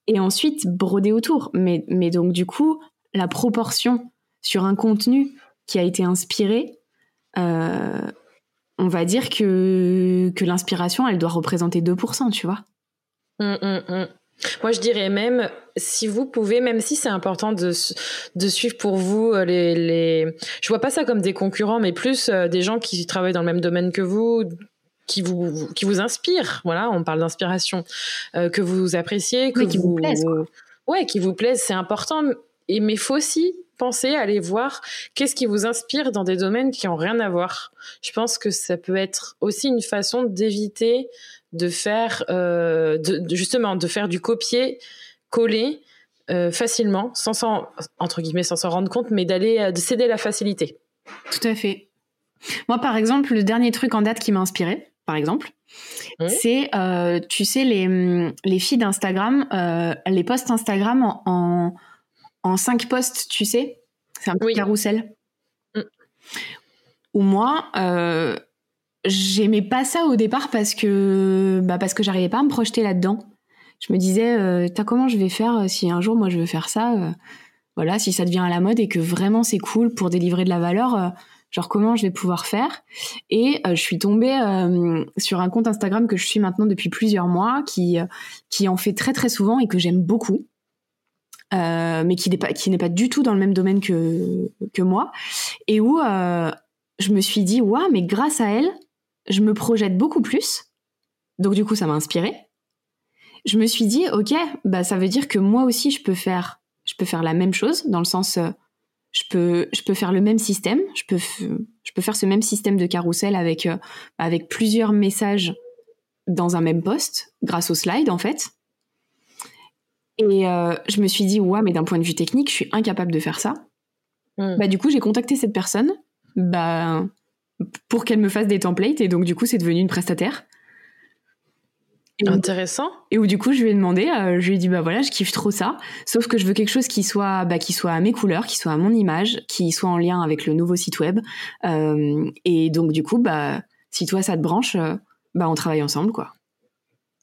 et ensuite broder autour. Mais, donc du coup, la proportion sur un contenu qui a été inspiré, euh, on va dire que, que l'inspiration, elle doit représenter 2%, tu vois. Hum, hum, hum. Moi, je dirais même, si vous pouvez, même si c'est important de, de suivre pour vous euh, les, les, je vois pas ça comme des concurrents, mais plus euh, des gens qui travaillent dans le même domaine que vous, qui vous, qui vous inspirent. Voilà, on parle d'inspiration, euh, que vous appréciez, que qui vous, plaisent. Ouais, qui vous plaisent, c'est important. Et mais faut aussi penser à aller voir qu'est-ce qui vous inspire dans des domaines qui ont rien à voir. Je pense que ça peut être aussi une façon d'éviter de faire, euh, de, justement, de faire du copier-coller euh, facilement, sans s'en, entre guillemets, sans s'en rendre compte, mais d'aller, euh, de céder la facilité. Tout à fait. Moi, par exemple, le dernier truc en date qui m'a inspiré, par exemple, mmh. c'est, tu sais, les, les filles d'Instagram, les posts Instagram en, en, cinq posts, tu sais, c'est un peu carrousel. Mmh. Ou moi, j'aimais pas ça au départ parce que bah parce que j'arrivais pas à me projeter là-dedans. Je me disais euh, comment je vais faire euh, si un jour moi je veux faire ça euh, voilà, si ça devient à la mode et que vraiment c'est cool pour délivrer de la valeur genre comment je vais pouvoir faire? Et je suis tombée sur un compte Instagram que je suis maintenant depuis plusieurs mois qui qui en fait très très souvent et que j'aime beaucoup. mais qui n'est pas qui n'est pas du tout dans le même domaine que que moi et où je me suis dit waouh mais grâce à elle je me projette beaucoup plus. Donc du coup, ça m'a inspiré. Je me suis dit, ok, bah ça veut dire que moi aussi, je peux faire, je peux faire la même chose dans le sens, euh, je peux, je peux faire le même système. Je peux, je peux faire ce même système de carrousel avec, euh, avec plusieurs messages dans un même poste, grâce au slide en fait. Et euh, je me suis dit, ouais, mais d'un point de vue technique, je suis incapable de faire ça. Hmm. Bah, du coup, j'ai contacté cette personne. Bah, pour qu'elle me fasse des templates et donc du coup c'est devenu une prestataire. Intéressant. Et où du coup je lui ai demandé, euh, je lui ai dit bah voilà je kiffe trop ça, sauf que je veux quelque chose qui soit bah, qui soit à mes couleurs, qui soit à mon image, qui soit en lien avec le nouveau site web. Euh, et donc du coup bah si toi ça te branche, euh, bah on travaille ensemble quoi.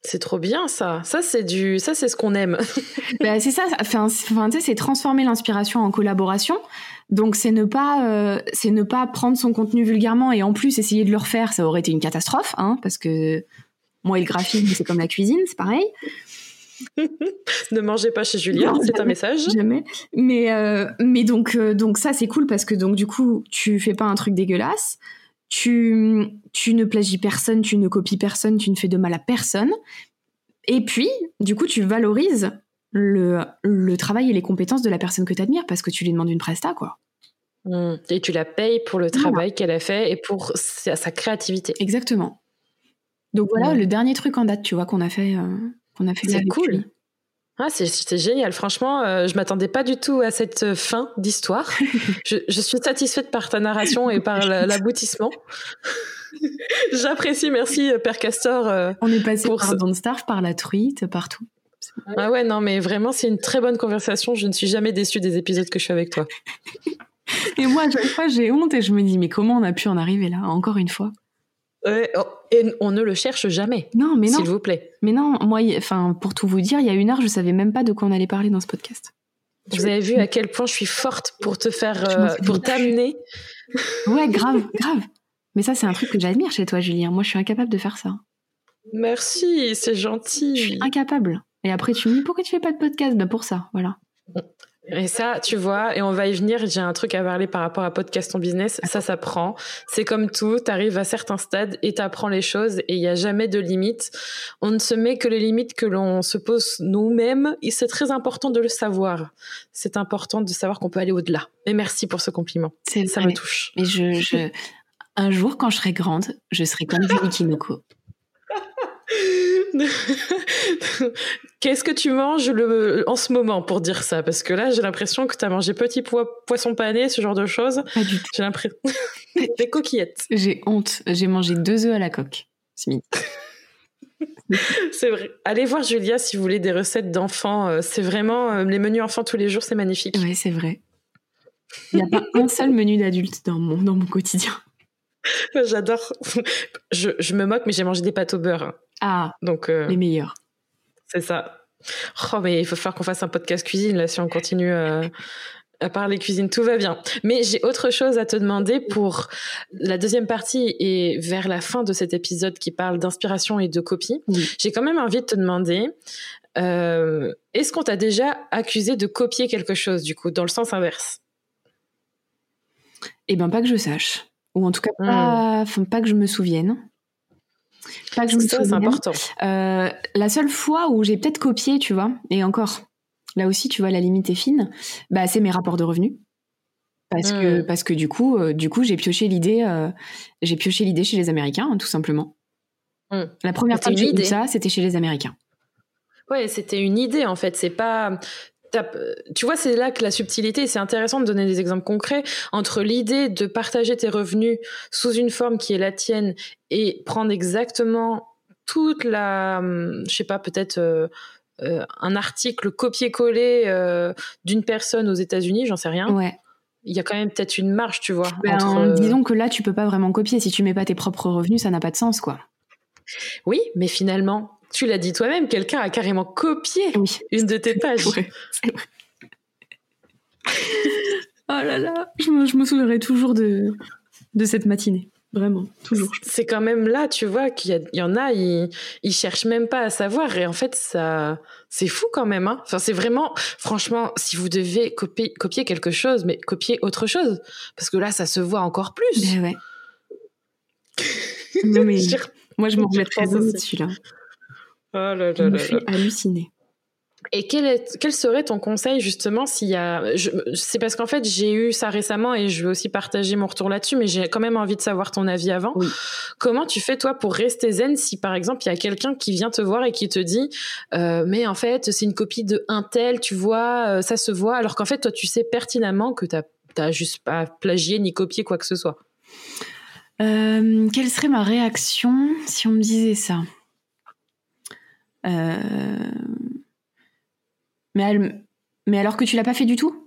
C'est trop bien ça. Ça c'est du, ça c'est ce qu'on aime. bah, c'est ça. Enfin, enfin tu sais, c'est transformer l'inspiration en collaboration. Donc c'est ne pas, euh, c'est ne pas prendre son contenu vulgairement et en plus essayer de le refaire. Ça aurait été une catastrophe, hein, parce que moi et le graphisme c'est comme la cuisine, c'est pareil. ne mangez pas chez Julien, c'est un message. Jamais. Mais euh, mais donc euh, donc ça c'est cool parce que donc du coup tu fais pas un truc dégueulasse tu, tu ne plagies personne, tu ne copies personne, tu ne fais de mal à personne. Et puis, du coup, tu valorises le, le travail et les compétences de la personne que tu admires parce que tu lui demandes une presta, quoi. Mmh. Et tu la payes pour le travail qu'elle a fait et pour sa, créativité. Exactement. Donc voilà le dernier truc en date, tu vois, qu'on a fait. Euh, qu'on a fait C'est cool. Ah, c'est génial. Franchement, euh, je m'attendais pas du tout à cette euh, fin d'histoire. je, je, suis satisfaite par ta narration et par l'aboutissement. J'apprécie. Merci, euh, Père Castor. On est passé pour par Don't Starve, par la truite, partout. Ah ouais, non, mais vraiment, c'est une très bonne conversation. Je ne suis jamais déçue des épisodes que je fais avec toi. et moi, à chaque fois, j'ai honte et je me dis, mais comment on a pu en arriver là, encore une fois? Oh, et on ne le cherche jamais. Non, mais non. S'il vous plaît. Mais non, moi, enfin, pour tout vous dire, il y a une heure, je savais même pas de quoi on allait parler dans ce podcast. Vous avez vu à quel point je suis forte pour te faire, euh, pour t'amener. Ouais, grave, grave. Mais ça, c'est un truc que j'admire chez toi, Julien. Moi, je suis incapable de faire ça. Merci, c'est gentil. Je suis incapable. Et après, tu me dis pourquoi tu fais pas de podcast? Ben pour ça, voilà. Et ça, tu vois, et on va y venir, j'ai un truc à parler par rapport à podcast en business, ça, ça prend. C'est comme tout, tu arrives à certains stades et tu apprends les choses et il n'y a jamais de limites. On ne se met que les limites que l'on se pose nous-mêmes et c'est très important de le savoir. C'est important de savoir qu'on peut aller au-delà. Et merci pour ce compliment. Ça me touche. Mais je, je, un jour, quand je serai grande, je serai comme Julie Kinoko. Qu'est-ce que tu manges le, en ce moment pour dire ça? Parce que là, j'ai l'impression que tu as mangé petit poisson pané, ce genre de choses. Pas du tout. J'ai l'impression. Des coquillettes. J'ai honte. J'ai mangé deux œufs à la coque Smith. c'est vrai. Allez voir Julia si vous voulez des recettes d'enfants. Euh, c'est vraiment euh, les menus enfants tous les jours, c'est magnifique. Oui, c'est vrai. Il n'y a pas un seul menu d'adulte dans mon, dans mon quotidien. J'adore. Je, je, me moque, mais j'ai mangé des pâtes au beurre. Ah, donc euh, les meilleurs. C'est ça. Oh, mais il faut faire qu'on fasse un podcast cuisine là si on continue euh, à parler cuisine. Tout va bien. Mais j'ai autre chose à te demander pour la deuxième partie et vers la fin de cet épisode qui parle d'inspiration et de copie. J'ai quand même envie de te demander est-ce qu'on t'a déjà accusé de copier quelque chose, du coup, dans le sens inverse? Eh ben, pas que je sache. Ou en tout cas, pas, hmm. pas que je me souvienne. Pas que je me souvienne. C'est important. la seule fois où j'ai peut-être copié, tu vois, et encore, là aussi, tu vois, la limite est fine, bah, c'est mes rapports de revenus. Parce que, mmh. parce que du coup, euh, du coup, j'ai pioché l'idée, euh, j'ai pioché l'idée chez les Américains, hein, tout simplement. Mmh. La première fois que j'ai ça, c'était chez les Américains. Ouais, c'était une idée en fait. C'est pas, tu vois, c'est là que la subtilité, c'est intéressant de donner des exemples concrets entre l'idée de partager tes revenus sous une forme qui est la tienne et prendre exactement toute la, hum, je sais pas, peut-être euh, un article copié-collé d'une personne aux États-Unis, j'en sais rien. Ouais il y a quand même peut-être une marge, tu vois. Ben, euh, disons que là, tu peux pas vraiment copier. Si tu mets pas tes propres revenus, ça n'a pas de sens, quoi. Oui, mais finalement, tu l'as dit toi-même, quelqu'un a carrément copié une de tes pages. oh là là, je me, je me souviendrai toujours de, de cette matinée. Vraiment, toujours. C'est quand même là, tu vois, qu'il y, en a, ils, ils cherchent même pas à savoir. Et en fait, ça, c'est fou quand même. Hein. Enfin, c'est vraiment, franchement, si vous devez copier, copier quelque chose, mais copier autre chose. Parce que là, ça se voit encore plus. Ben ouais. non, mais moi, je m'en remets très dessus là. Oh là là là, là. halluciné. Et quel, est, quel serait ton conseil justement s'il y a... C'est parce qu'en fait j'ai eu ça récemment et je veux aussi partager mon retour là-dessus, mais j'ai quand même envie de savoir ton avis avant. Comment tu fais toi pour rester zen si par exemple il y a quelqu'un qui vient te voir et qui te dit euh, mais en fait c'est une copie de un tel, tu vois, euh, ça se voit, alors qu'en fait toi tu sais pertinemment que tu n'as juste pas plagié ni copié quoi que ce soit? Euh, quelle serait ma réaction si on me disait ça? Euh mais, alors que tu l'as pas fait du tout?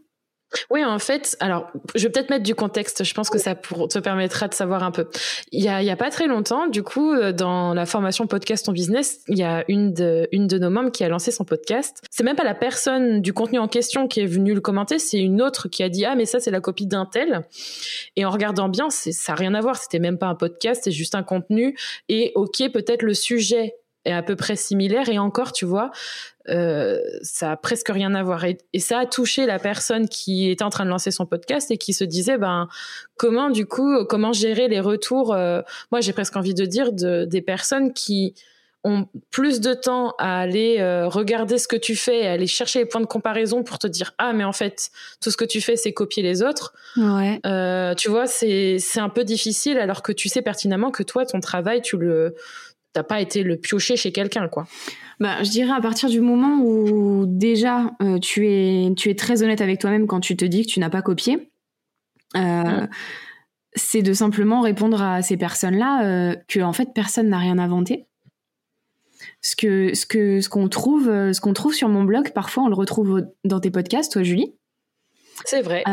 Oui, en fait, alors, je vais peut-être mettre du contexte. Je pense que ça te permettra de savoir un peu. Il y a, pas très longtemps, du coup, euh, dans la formation podcast ton business, il y a une de, une de nos membres qui a lancé son podcast. C'est même pas la personne du contenu en question qui est venue le commenter, c'est une autre qui a dit ah mais ça c'est la copie d'un tel. Et en regardant bien, ça a rien à voir. C'était même pas un podcast, c'est juste un contenu. Et ok, peut-être le sujet est à peu près similaire. Et encore, tu vois, euh, ça a presque rien à voir. Et, ça a touché la personne qui était en train de lancer son podcast et qui se disait, ben, comment du coup, comment gérer les retours euh, Moi, j'ai presque envie de dire de, des personnes qui ont plus de temps à aller euh, regarder ce que tu fais, à aller chercher les points de comparaison pour te dire ah mais en fait tout ce que tu fais c'est copier les autres. Ouais. tu vois c'est c'est un peu difficile alors que tu sais pertinemment que toi ton travail tu le t'as pas été le piocher chez quelqu'un, quoi. Bah, je dirais à partir du moment où déjà euh, tu es tu es très honnête avec toi-même quand tu te dis que tu n'as pas copié. Euh, mm. C'est de simplement répondre à ces personnes-là euh, que en fait personne n'a rien inventé. Ce que ce que ce qu'on trouve ce qu'on trouve sur mon blog parfois on le retrouve dans tes podcasts toi Julie. C'est vrai.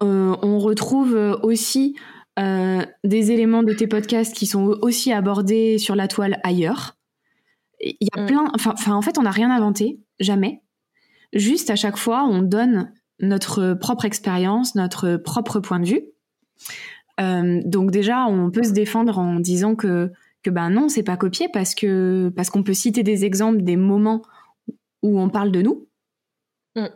on retrouve aussi euh, des éléments de tes podcasts qui sont aussi abordés sur la toile ailleurs. Il y a mm. plein. Enfin, en fait, on n'a rien inventé, jamais. Juste à chaque fois, on donne notre propre expérience, notre propre point de vue. Euh, donc déjà, on peut se défendre en disant que que ben non, c'est pas copié parce que parce qu'on peut citer des exemples des moments où on parle de nous mm.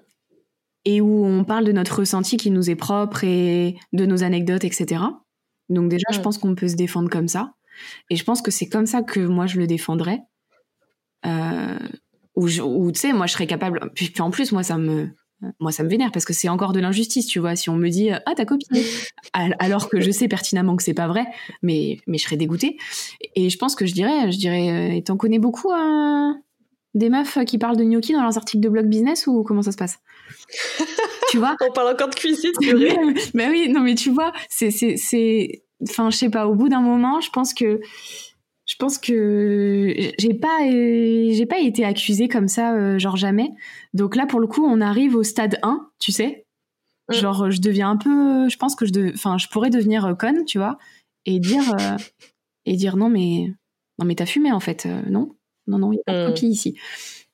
et où on parle de notre ressenti qui nous est propre et de nos anecdotes, etc. Donc déjà, je pense qu'on peut se défendre comme ça. Et je pense que c'est comme ça que moi, je le défendrais. Euh, ou, tu sais, moi, je serais capable... Puis, en plus, moi, ça me... Moi, ça me vénère parce que c'est encore de l'injustice, tu vois. Si on me dit ah t'as copié, alors que je sais pertinemment que c'est pas vrai, mais mais je serais dégoûtée. Et je pense que je dirais, je dirais, euh, t'en connais beaucoup hein, des meufs qui parlent de gnocchi dans leurs articles de blog business ou comment ça se passe? Tu vois On parle encore de cuisine, mais oui, non, mais tu vois, c'est, c'est, c'est, enfin, je sais pas. Au bout d'un moment, je pense que, je pense que j'ai pas, j'ai pas été accusée comme ça, euh, genre jamais. Donc là, pour le coup, on arrive au stade 1, tu sais. Mm. Genre, je deviens un peu, je pense que je, enfin, je pourrais devenir euh, conne, tu vois, et dire, euh, et dire non, mais, non, mais t'as fumé en fait, non, non, non, il y a pas de mm. copie ici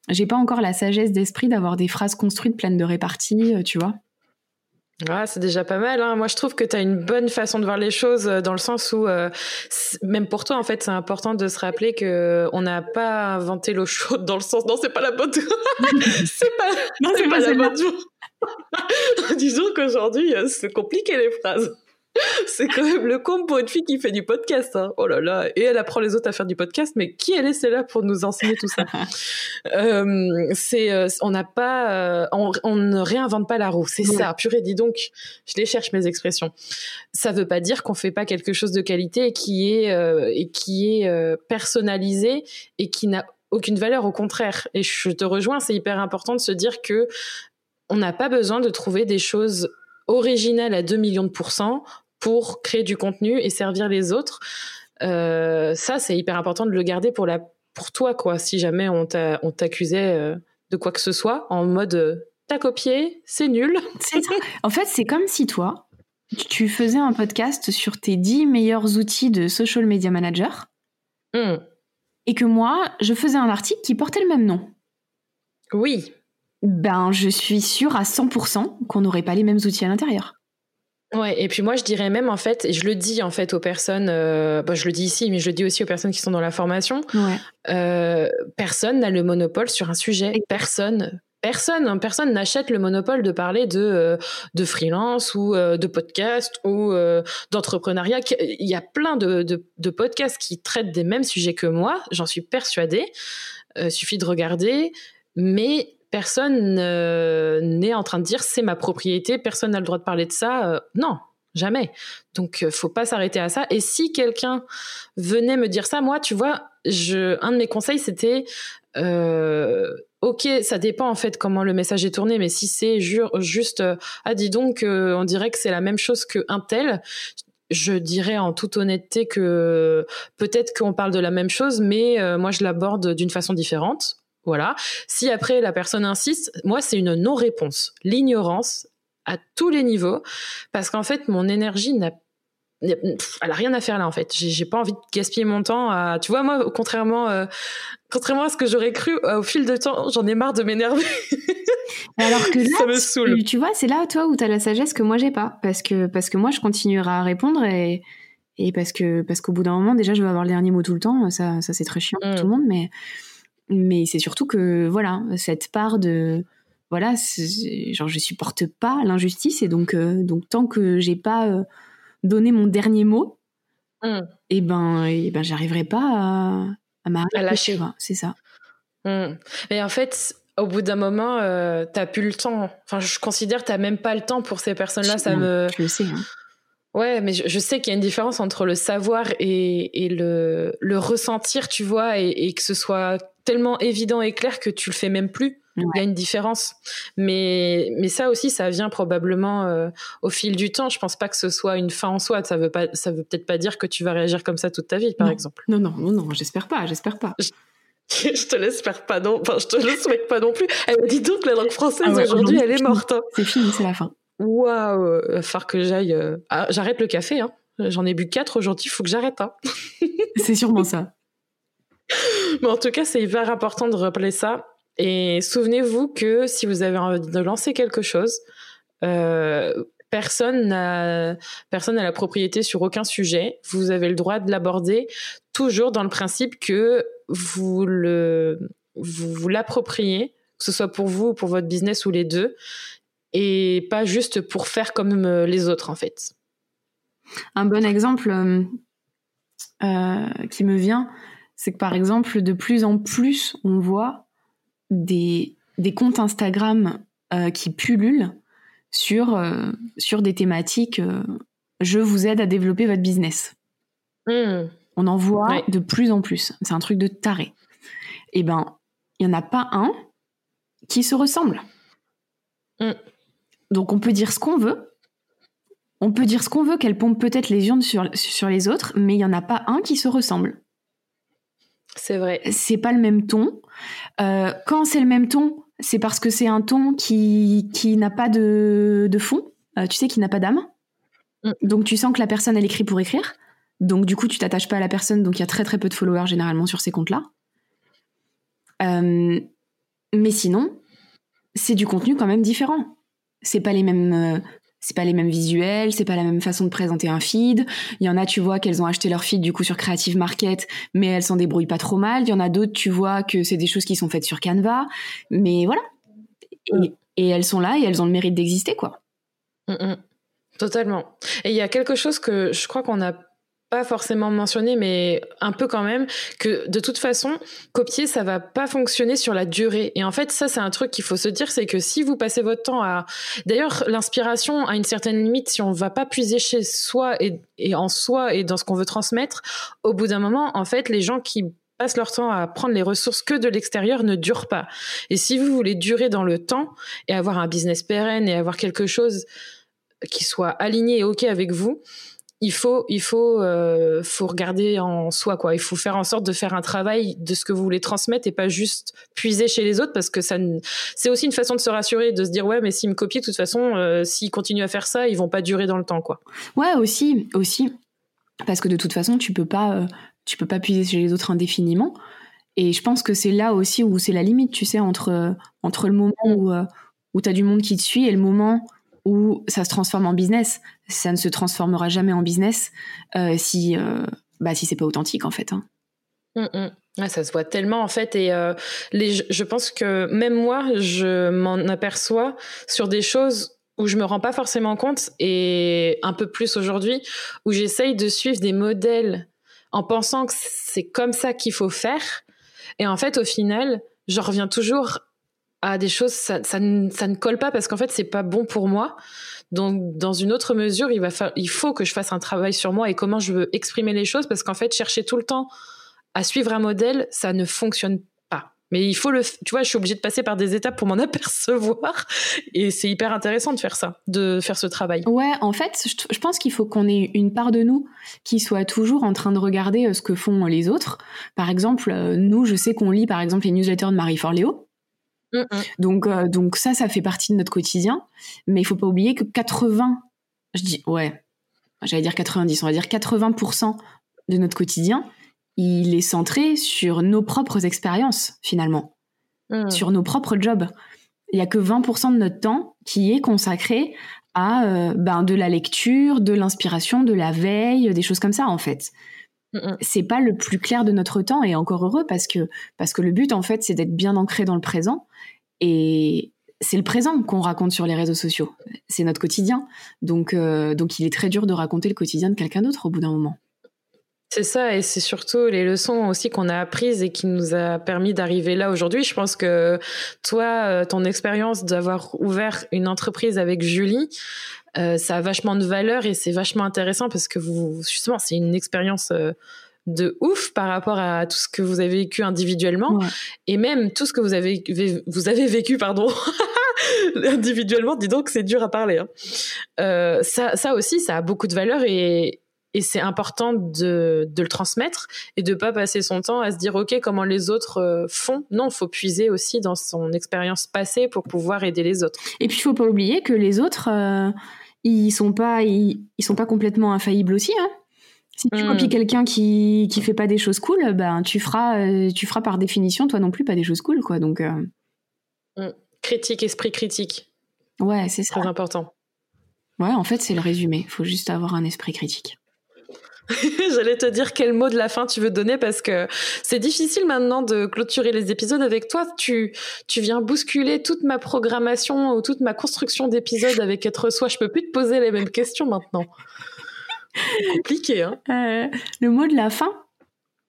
j'ai pas encore la sagesse d'esprit d'avoir des phrases construites pleines de réparties, euh, tu vois. Ah, c'est déjà pas mal. Hein. Moi, je trouve que tu as une bonne façon de voir les choses euh, dans le sens où, euh, même pour toi, en fait, c'est important de se rappeler que on n'a pas inventé l'eau chaude dans le sens. Non, c'est pas la bonne. c'est pas, non, c'est pas, pas la bonne. Disons qu'aujourd'hui, c'est compliqué les phrases. C'est quand même le comble pour une fille qui fait du podcast. Hein. Oh là là, et elle apprend les autres à faire du podcast, mais qui elle est celle-là pour nous enseigner tout ça? Euh, C'est, euh, on n'a pas, euh, on, ne réinvente pas la roue. C'est ça. Purée, dis donc, je les cherche mes expressions. Ça veut pas dire qu'on fait pas quelque chose de qualité et qui est et qui est personnalisé et qui n'a aucune valeur. Au contraire. Et je te rejoins. C'est hyper important de se dire que on n'a pas besoin de trouver des choses originales à 2 millions de pourcents pour créer du contenu et servir les autres. Euh, ça, c'est hyper important de le garder pour, la, pour toi, quoi. Si jamais on t'accusait euh, de quoi que ce soit, en mode euh, t'as copié, c'est nul. En fait, c'est comme si toi, tu faisais un podcast sur tes 10 meilleurs outils de social media manager. Hmm. Et que moi, je faisais un article qui portait le même nom. Oui. Ben, je suis sûre à 100% qu'on n'aurait pas les mêmes outils à l'intérieur. Ouais, et puis moi je dirais même en fait, et je le dis en fait aux personnes, euh, bah, je le dis ici, mais je le dis aussi aux personnes qui sont dans la formation, euh, personne n'a le monopole sur un sujet, personne. Personne, hein, personne n'achète le monopole de parler de euh, de freelance ou de podcast ou d'entrepreneuriat. Il y a plein de, de, de, podcasts qui traitent des mêmes sujets que moi, j'en suis persuadée. suffit de regarder, mais personne n'est en train de dire c'est ma propriété, personne n'a le droit de parler de ça. Euh, non, jamais. Donc, euh, faut pas s'arrêter à ça. Et si quelqu'un venait me dire ça, moi, tu vois, un de mes conseils, c'était, euh, ok, ça dépend en fait comment le message est tourné, mais si c'est juste, ah dis donc, on dirait que c'est la même chose qu'un tel. Je dirais en toute honnêteté que peut-être qu'on parle de la même chose, mais moi je l'aborde d'une façon différente voilà. Si après la personne insiste, moi c'est une non-réponse, l'ignorance à tous les niveaux, parce qu'en fait mon énergie n'a elle a rien à faire là en fait. J'ai pas envie de gaspiller mon temps à, tu vois, moi, contrairement, euh, contrairement à ce que j'aurais cru, euh, au fil de temps, j'en ai marre de m'énerver. Alors que là, ça me saoule. Tu, vois, c'est là toi où t'as la sagesse que moi j'ai pas, parce que parce que moi je continuerai à répondre et et parce que parce qu'au bout d'un moment déjà je vais avoir le dernier mot tout le temps, ça ça c'est très chiant pour mm. tout le monde, mais mais c'est surtout que voilà cette part de voilà genre je supporte pas l'injustice et donc euh, donc tant que j'ai pas euh, donné mon dernier mot mmh. et eh ben et eh ben j'arriverai pas à, à m'arrêter lâcher c'est ça mmh. mais en fait au bout d'un moment euh, t'as plus le temps enfin je considère t'as même pas le temps pour ces personnes là ça me je le sais hein. Ouais, mais je, sais qu'il y a une différence entre le savoir et, et le, le, ressentir, tu vois, et, et, que ce soit tellement évident et clair que tu le fais même plus. Il y a une différence. Mais, mais ça aussi, ça vient probablement euh, au fil du temps. Je pense pas que ce soit une fin en soi. Ça veut pas, ça veut peut-être pas dire que tu vas réagir comme ça toute ta vie, par exemple. Non, non, non, non, j'espère pas, j'espère pas. Je, te l'espère pas non, enfin, je te le souhaite pas non plus. Elle m'a dit donc la langue française ah aujourd'hui, elle est morte. Hein. C'est fini, c'est la fin. Waouh, il va falloir que j'aille. Euh, ah, j'arrête le café, hein. J'en ai bu quatre aujourd'hui, il faut que j'arrête. Hein. c'est sûrement ça. Mais en tout cas, c'est hyper important de rappeler ça. Et souvenez-vous que si vous avez envie de lancer quelque chose, euh, personne n'a personne n'a la propriété sur aucun sujet. Vous avez le droit de l'aborder toujours dans le principe que vous le vous, vous l'appropriez, que ce soit pour vous ou pour votre business ou les deux, et pas juste pour faire comme euh, les autres en fait. Un bon exemple euh, qui me vient, c'est que par exemple, de plus en plus, on voit des, des comptes Instagram euh, qui pullulent sur, euh, sur des thématiques euh, je vous aide à développer votre business. Hmm. On en voit de plus en plus. C'est un truc de taré. Eh ben, il n'y en a pas un qui se ressemble. Hmm. Donc on peut dire ce qu'on veut. On peut dire ce qu'on veut, qu'elle pompe peut-être les urnes sur, sur les autres, mais il n'y en a pas un qui se ressemble. C'est vrai. C'est pas le même ton. Euh, quand c'est le même ton, c'est parce que c'est un ton qui, qui n'a pas de, de fond, euh, tu sais, qui n'a pas d'âme. Mm. Donc tu sens que la personne, elle écrit pour écrire. Donc du coup, tu t'attaches pas à la personne, donc il y a très très peu de followers généralement sur ces comptes-là. Euh, mais sinon, c'est du contenu quand même différent. C'est pas les mêmes, c'est pas les mêmes visuels, c'est pas la même façon de présenter un feed. Il y en a, tu vois, qu'elles ont acheté leur feed du coup sur Creative Market, mais elles s'en débrouillent pas trop mal. Il y en a d'autres, tu vois, que c'est des choses qui sont faites sur Canva. Mais voilà. Et, elles sont là et elles ont le mérite d'exister, quoi. Mm, mm. Totalement. Et il y a quelque chose que je crois qu'on a forcément mentionné, mais un peu quand même, que de toute façon, copier, ça va pas fonctionner sur la durée. Et en fait, ça, c'est un truc qu'il faut se dire, c'est que si vous passez votre temps à... D'ailleurs, l'inspiration a une certaine limite, si on va pas puiser chez soi et, et en soi et dans ce qu'on veut transmettre, au bout d'un moment, en fait, les gens qui passent leur temps à prendre les ressources que de l'extérieur ne durent pas. Et si vous voulez durer dans le temps et avoir un business pérenne et avoir quelque chose qui soit aligné et OK avec vous, il faut, il faut, euh, faut regarder en soi, quoi. Il faut faire en sorte de faire un travail de ce que vous voulez transmettre et pas juste puiser chez les autres parce que ça, c'est aussi une façon de se rassurer, de se dire ouais, mais s'ils me copient, de toute façon, euh, s'ils continuent à faire ça, ils vont pas durer dans le temps, quoi. Ouais, aussi, aussi, parce que de toute façon, tu peux pas, euh, tu peux pas puiser chez les autres indéfiniment. Et je pense que c'est là aussi où c'est la limite, tu sais, entre entre le moment où où tu as du monde qui te suit et le moment où ça se transforme en business. Ça ne se transformera jamais en business euh, si, euh, bah, si c'est pas authentique en fait. Hein. Mmh, mmh. ça se voit tellement en fait et euh, je pense que même moi je m'en aperçois sur des choses où je me rends pas forcément compte et un peu plus aujourd'hui où j'essaye de suivre des modèles en pensant que c'est comme ça qu'il faut faire et en fait au final je reviens toujours à des choses, ça, ne, ça ne colle pas parce qu'en fait, c'est pas bon pour moi. Donc, dans une autre mesure, il, va il faut que je fasse un travail sur moi et comment je veux exprimer les choses parce qu'en fait, chercher tout le temps à suivre un modèle, ça ne fonctionne pas. Mais il faut le, tu vois, je suis obligée de passer par des étapes pour m'en apercevoir et c'est hyper intéressant de faire ça, de faire ce travail. Ouais, en fait, je, pense qu'il faut qu'on ait une part de nous qui soit toujours en train de regarder euh, ce que font les autres. Par exemple, euh, nous, je sais qu'on lit par exemple les newsletters de Marie Forleo. Mm, mm. Donc, euh, donc ça, ça fait partie de notre quotidien. Mais il faut pas oublier que 80, je dis, ouais, j'allais dire 90, on va dire 80% de notre quotidien, il est centré sur nos propres expériences, finalement. Mm. Sur nos propres jobs. Il y a que 20% de notre temps qui est consacré à euh, ben, de la lecture, de l'inspiration, de la veille, des choses comme ça, en fait c'est pas le plus clair de notre temps et encore heureux parce que parce que le but en fait c'est d'être bien ancré dans le présent et c'est le présent qu'on raconte sur les réseaux sociaux. C'est notre quotidien. Donc euh, donc il est très dur de raconter le quotidien de quelqu'un d'autre au bout d'un moment c'est ça, et c'est surtout les leçons aussi qu'on a apprises et qui nous a permis d'arriver là aujourd'hui. Je pense que toi, euh, ton expérience d'avoir ouvert une entreprise avec Julie, euh, ça a vachement de valeur et c'est vachement intéressant parce que vous, justement, c'est une expérience euh, de ouf par rapport à tout ce que vous avez vécu individuellement et même tout ce que vous avez vous avez vécu pardon individuellement dis donc c'est dur à parler hein. euh, ça ça aussi ça a beaucoup de valeur et et c'est important de, de, le transmettre et de pas passer son temps à se dire ok comment les autres font non faut puiser aussi dans son expérience passée pour pouvoir aider les autres et puis il faut pas oublier que les autres ils sont pas ils, sont pas complètement infaillibles aussi hein. si tu hmm. copies quelqu'un qui qui fait pas des choses cool ben tu feras euh, tu feras par définition toi non plus pas des choses cool quoi donc euh. hmm. critique esprit critique ouais c'est très important ouais en fait c'est le résumé faut juste avoir un esprit critique J'allais te dire quel mot de la fin tu veux donner parce que c'est difficile maintenant de clôturer les épisodes avec toi. Tu, tu viens bousculer toute ma programmation ou toute ma construction d'épisodes avec être soi. Je peux plus te poser les mêmes questions maintenant. Compliqué, hein euh, Le mot de la fin?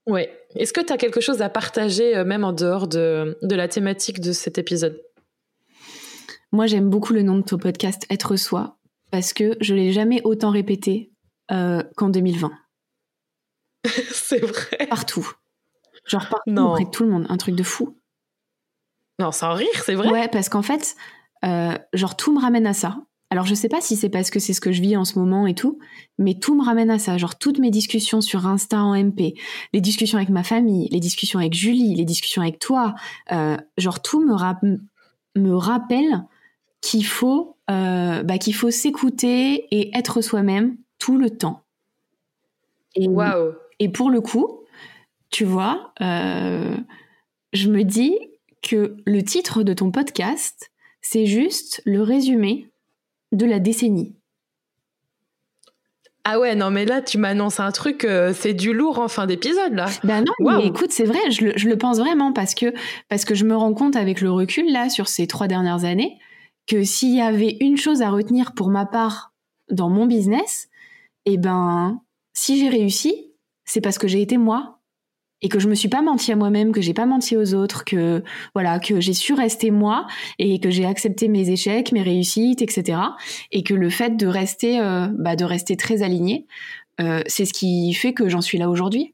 Ouais. Est-ce que tu as quelque chose à partager, euh, même en dehors de, de la thématique de cet épisode? Moi, j'aime beaucoup le nom de ton podcast, Être soi, parce que je l'ai jamais autant répété euh, qu'en 2020. c'est vrai. Partout. Genre partout, non. auprès de tout le monde. Un truc de fou. Non, sans rire, c'est vrai. Ouais, parce qu'en fait, euh, genre tout me ramène à ça. Alors je sais pas si c'est parce que c'est ce que je vis en ce moment et tout, mais tout me ramène à ça. Genre toutes mes discussions sur Insta en MP, les discussions avec ma famille, les discussions avec Julie, les discussions avec toi, euh, genre tout me, me rappelle qu'il faut, euh, bah, qu'il faut s'écouter et être soi-même tout le temps. Et, wow. Et pour le coup, tu vois, euh, je me dis que le titre de ton podcast, c'est juste le résumé de la décennie Ah ouais, non, mais là, tu m'annonces un truc, euh, c'est du lourd en fin d'épisode, là. Ben non, mais écoute, c'est vrai, je le, je le, pense vraiment parce que, parce que je me rends compte avec le recul, là, sur ces trois dernières années, que s'il y avait une chose à retenir pour ma part dans mon business, eh ben, si j'ai réussi, c'est parce que j'ai été moi et que je me suis pas menti à moi-même, que j'ai pas menti aux autres, que voilà, que j'ai su rester moi et que j'ai accepté mes échecs, mes réussites, etc. Et que le fait de rester, euh, bah, de rester très aligné, euh, c'est ce qui fait que j'en suis là aujourd'hui.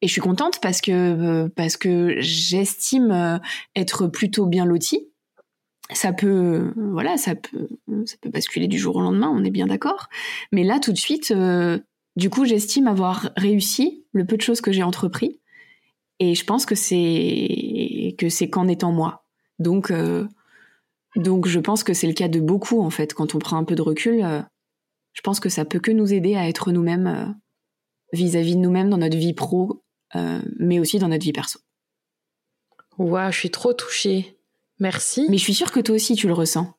Et je suis contente parce que euh, parce que j'estime être plutôt bien lotie. Ça peut, voilà, ça peut, ça peut basculer du jour au lendemain, on est bien d'accord. Mais là, tout de suite, du coup, j'estime avoir réussi le peu de choses que j'ai entrepris et je pense que c'est que c'est qu'en étant moi. Donc euh, donc je pense que c'est le cas de beaucoup en fait. Quand on prend un peu de recul, euh, je pense que ça peut que nous aider à être nous-mêmes euh, vis-à-vis de nous-mêmes dans notre vie pro, mais aussi dans notre vie perso. Waouh, je suis trop touchée. Merci. Mais je suis sûre que toi aussi tu le ressens.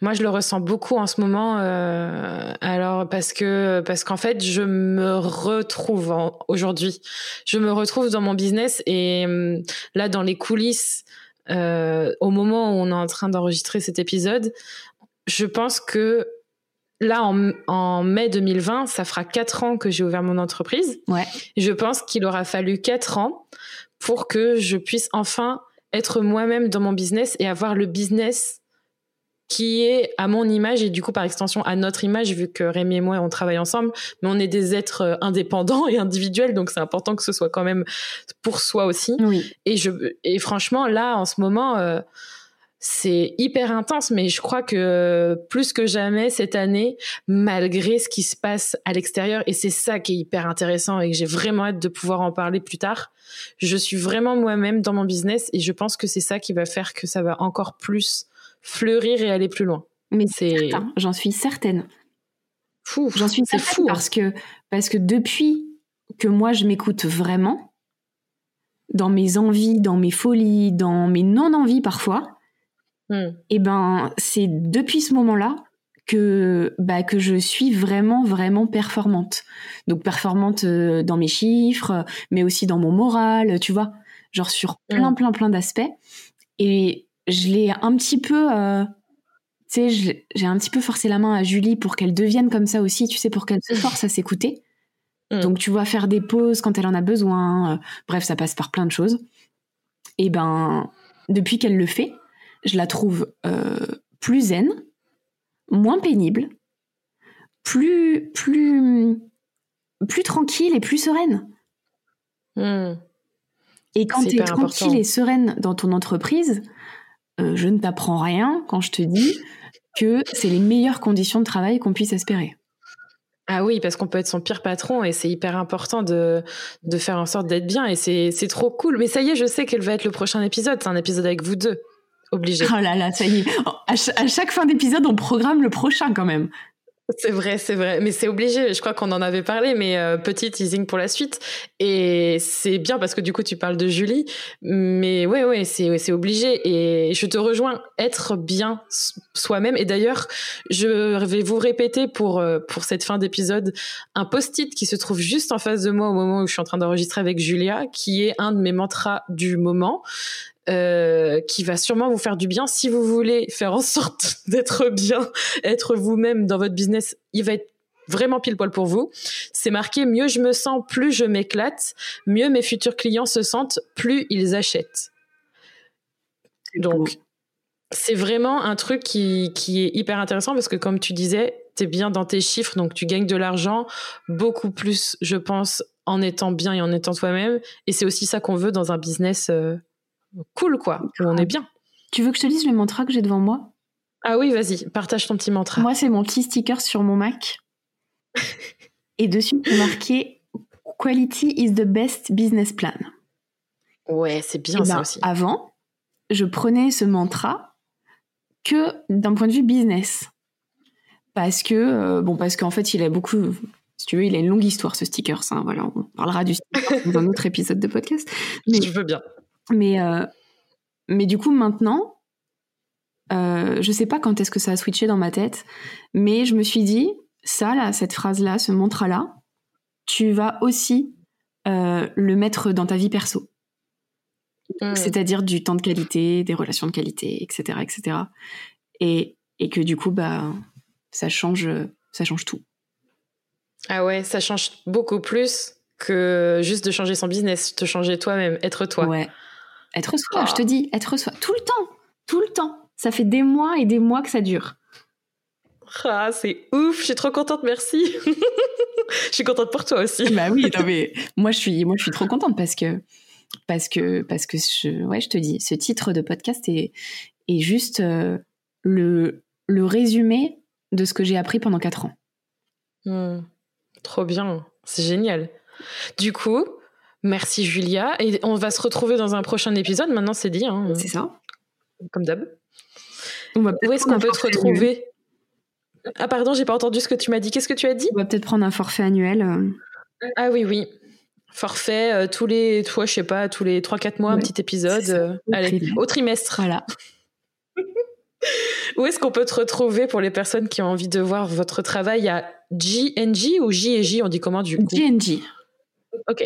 Moi, je le ressens beaucoup en ce moment. Euh, alors parce que parce qu'en fait, je me retrouve aujourd'hui. Je me retrouve dans mon business et hum, là, dans les coulisses, euh, au moment où on est en train d'enregistrer cet épisode, je pense que là, en, en, mai 2020, ça fera quatre ans que j'ai ouvert mon entreprise. Ouais. Je pense qu'il aura fallu quatre ans pour que je puisse enfin être moi-même dans mon business et avoir le business qui est à mon image et du coup par extension à notre image vu que Rémi et moi on travaille ensemble mais on est des êtres euh, indépendants et individuels donc c'est important que ce soit quand même pour soi aussi oui. et je et franchement là en ce moment euh, c'est hyper intense mais je crois que plus que jamais cette année malgré ce qui se passe à l'extérieur et c'est ça qui est hyper intéressant et que j'ai vraiment hâte de pouvoir en parler plus tard je suis vraiment moi-même dans mon business et je pense que c'est ça qui va faire que ça va encore plus fleurir et aller plus loin. Mais c'est j'en suis certaine. Fou, j'en suis c'est fou hein. parce que parce que depuis que moi je m'écoute vraiment dans mes envies, dans mes folies, dans mes non-envies parfois, hmm. et eh ben c'est depuis ce moment-là que bah que je suis vraiment vraiment performante. Donc performante euh, dans mes chiffres, mais aussi dans mon moral, tu vois, genre sur plein hmm. plein plein d'aspects. Et je l'ai un petit peu, euh, tu sais, j'ai un petit peu forcé la main à Julie pour qu'elle devienne comme ça aussi, tu sais, pour qu'elle se force à s'écouter. Mm. Donc, tu vois, faire des pauses quand elle en a besoin. Euh, bref, ça passe par plein de choses. Et ben, depuis qu'elle le fait, je la trouve euh, plus zen, moins pénible, plus, plus, plus tranquille et plus sereine. Mm. Et quand tu es tranquille et sereine dans ton entreprise, euh, je ne t'apprends rien quand je te dis que c'est les meilleures conditions de travail qu'on puisse espérer. Ah oui, parce qu'on peut être son pire patron et c'est hyper important de, de faire en sorte d'être bien et c'est trop cool. Mais ça y est, je sais quel va être le prochain épisode. C'est un épisode avec vous deux. Obligé. Oh là là, ça y est. à chaque fin d'épisode, on programme le prochain quand même. C'est vrai, c'est vrai. Mais c'est obligé. Je crois qu'on en avait parlé, mais euh, petit teasing pour la suite. Et c'est bien parce que du coup, tu parles de Julie. Mais ouais, ouais, c'est, c'est obligé. Et je te rejoins, être bien soi-même. Et d'ailleurs, je vais vous répéter pour, euh, pour cette fin d'épisode un post-it qui se trouve juste en face de moi au moment où je suis en train d'enregistrer avec Julia, qui est un de mes mantras du moment. Euh, qui va sûrement vous faire du bien. Si vous voulez faire en sorte d'être bien, être vous-même dans votre business, il va être vraiment pile poil pour vous. C'est marqué mieux je me sens, plus je m'éclate, mieux mes futurs clients se sentent, plus ils achètent. Donc, c'est vraiment un truc qui, qui est hyper intéressant parce que comme tu disais, tu es bien dans tes chiffres, donc tu gagnes de l'argent beaucoup plus, je pense, en étant bien et en étant toi-même. Et c'est aussi ça qu'on veut dans un business euh, cool, quoi. On est bien. Tu veux que je te lise le mantra que j'ai devant moi? Ah oui, vas-y, partage ton petit mantra. Moi, c'est mon petit sticker sur mon Mac. Et dessus, c'est marqué Quality is the best business plan. Ouais, c'est bien eh ça ben, aussi. Avant, je prenais ce mantra que d'un point de vue business. Parce que, euh, bon, parce qu'en fait, il a beaucoup, si tu veux, il a une longue histoire, ce sticker. Ça, voilà, on parlera du sticker dans un autre épisode de podcast. Mais, je veux bien. Mais, euh, mais du coup, maintenant, euh, je sais pas quand est-ce que ça a switché dans ma tête, mais je me suis dit, ça, là, cette phrase-là, ce mantra-là, tu vas aussi euh, le mettre dans ta vie perso. Hmm. C'est-à-dire du temps de qualité, des relations de qualité, etc., etc. Et, et que du coup, bah, ça change, ça change tout. Ah ouais, ça change beaucoup plus que juste de changer son business, de changer toi-même, être toi. Ouais. Être soi, je te dis, être soi. Tout le temps, tout le temps. Ça fait des mois et des mois que ça dure. Ah, c'est ouf, je suis trop contente, merci. je suis contente pour toi aussi. bah oui, mais moi je suis, moi je suis trop contente parce que parce que parce que je, ouais, je te dis, ce titre de podcast est est juste euh, le le résumé de ce que j'ai appris pendant quatre ans. Hmm. trop bien, c'est génial. Du coup, merci Julia et on va se retrouver dans un prochain épisode. Maintenant, c'est dit. Hein. C'est ça. Comme d'hab. Où est-ce qu'on peut te retrouver? Ah pardon, j'ai pas entendu ce que tu m'as dit. Qu'est-ce que tu as dit? On va peut-être prendre un forfait annuel. Euh. Ah oui, oui. Forfait, euh, tous les, toi, je sais pas, tous les 3-4 mois, un petit épisode. Euh, allez, au trimestre. Voilà. Où est-ce qu'on peut te retrouver pour les personnes qui ont envie de voir votre travail? À GNG ou J&J On dit comment du coup? GNG. Ok.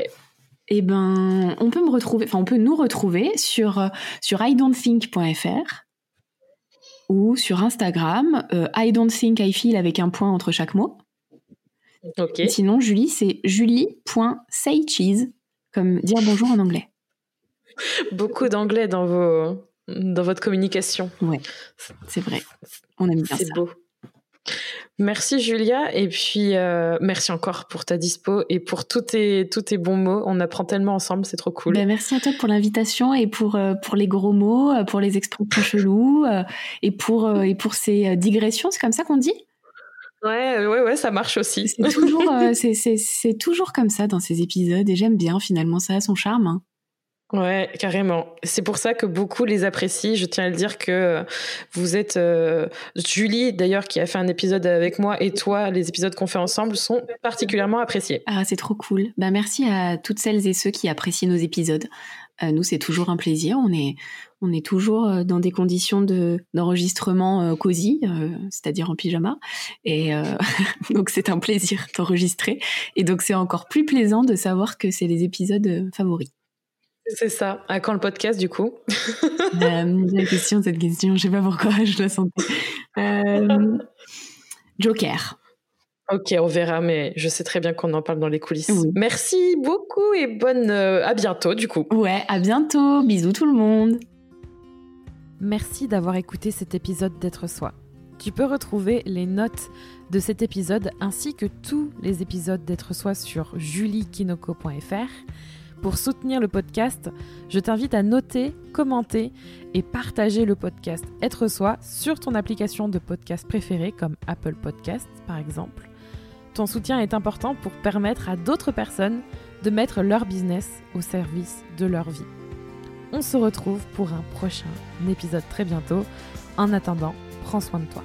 Eh ben, on peut me retrouver, enfin, on peut nous retrouver sur, sur idon'tthink.fr ou sur Instagram, euh, I don't think I feel avec un point entre chaque mot. Ok. sinon, Julie, c'est julie.saycheese, comme dire bonjour en anglais. Beaucoup d'anglais dans, vos, dans votre communication. Ouais, c'est vrai. On aime bien ça. C'est beau. Merci Julia et puis euh, merci encore pour ta dispo et pour tous tes, tous tes bons mots. On apprend tellement ensemble, c'est trop cool. Ben, merci à toi pour l'invitation et pour, euh, pour les gros mots, euh, pour les expressions cheloues et pour, et pour ces digressions, c'est comme ça qu'on dit? Ouais, ouais, ouais, ça marche aussi. C'est toujours, c'est, toujours comme ça dans ces épisodes et j'aime bien finalement, ça a son charme. Hein. Ouais, carrément. C'est pour ça que beaucoup les apprécient. Je tiens à le dire que vous êtes euh, Julie d'ailleurs qui a fait un épisode avec moi et toi, les épisodes qu'on fait ensemble sont particulièrement appréciés. Ah, c'est trop cool. Bah merci à toutes celles et ceux qui apprécient nos épisodes. Euh, nous, c'est toujours un plaisir. On est on est toujours euh, dans des conditions de d'enregistrement cosy, c'est-à-dire en pyjama. Et donc c'est un plaisir d'enregistrer. Et donc c'est encore plus plaisant de savoir que c'est les épisodes favoris. C'est ça. À quand le podcast, du coup? Euh, La question, cette question, je sais pas pourquoi je la sentais. Euh, Joker. Ok, on verra, mais je sais très bien qu'on en parle dans les coulisses. Merci beaucoup et bonne. Euh, à bientôt, du coup. Ouais, à bientôt. Bisous tout le monde. Merci d'avoir écouté cet épisode d'être soi. Tu peux retrouver les notes de cet épisode ainsi que tous les épisodes d'être soi sur juliekinoko.fr pour soutenir le podcast, je t'invite à noter, commenter et partager le podcast Être Soi sur ton application de podcast préférée comme Apple Podcasts par exemple. Ton soutien est important pour permettre à d'autres personnes de mettre leur business au service de leur vie. On se retrouve pour un prochain épisode très bientôt. En attendant, prends soin de toi.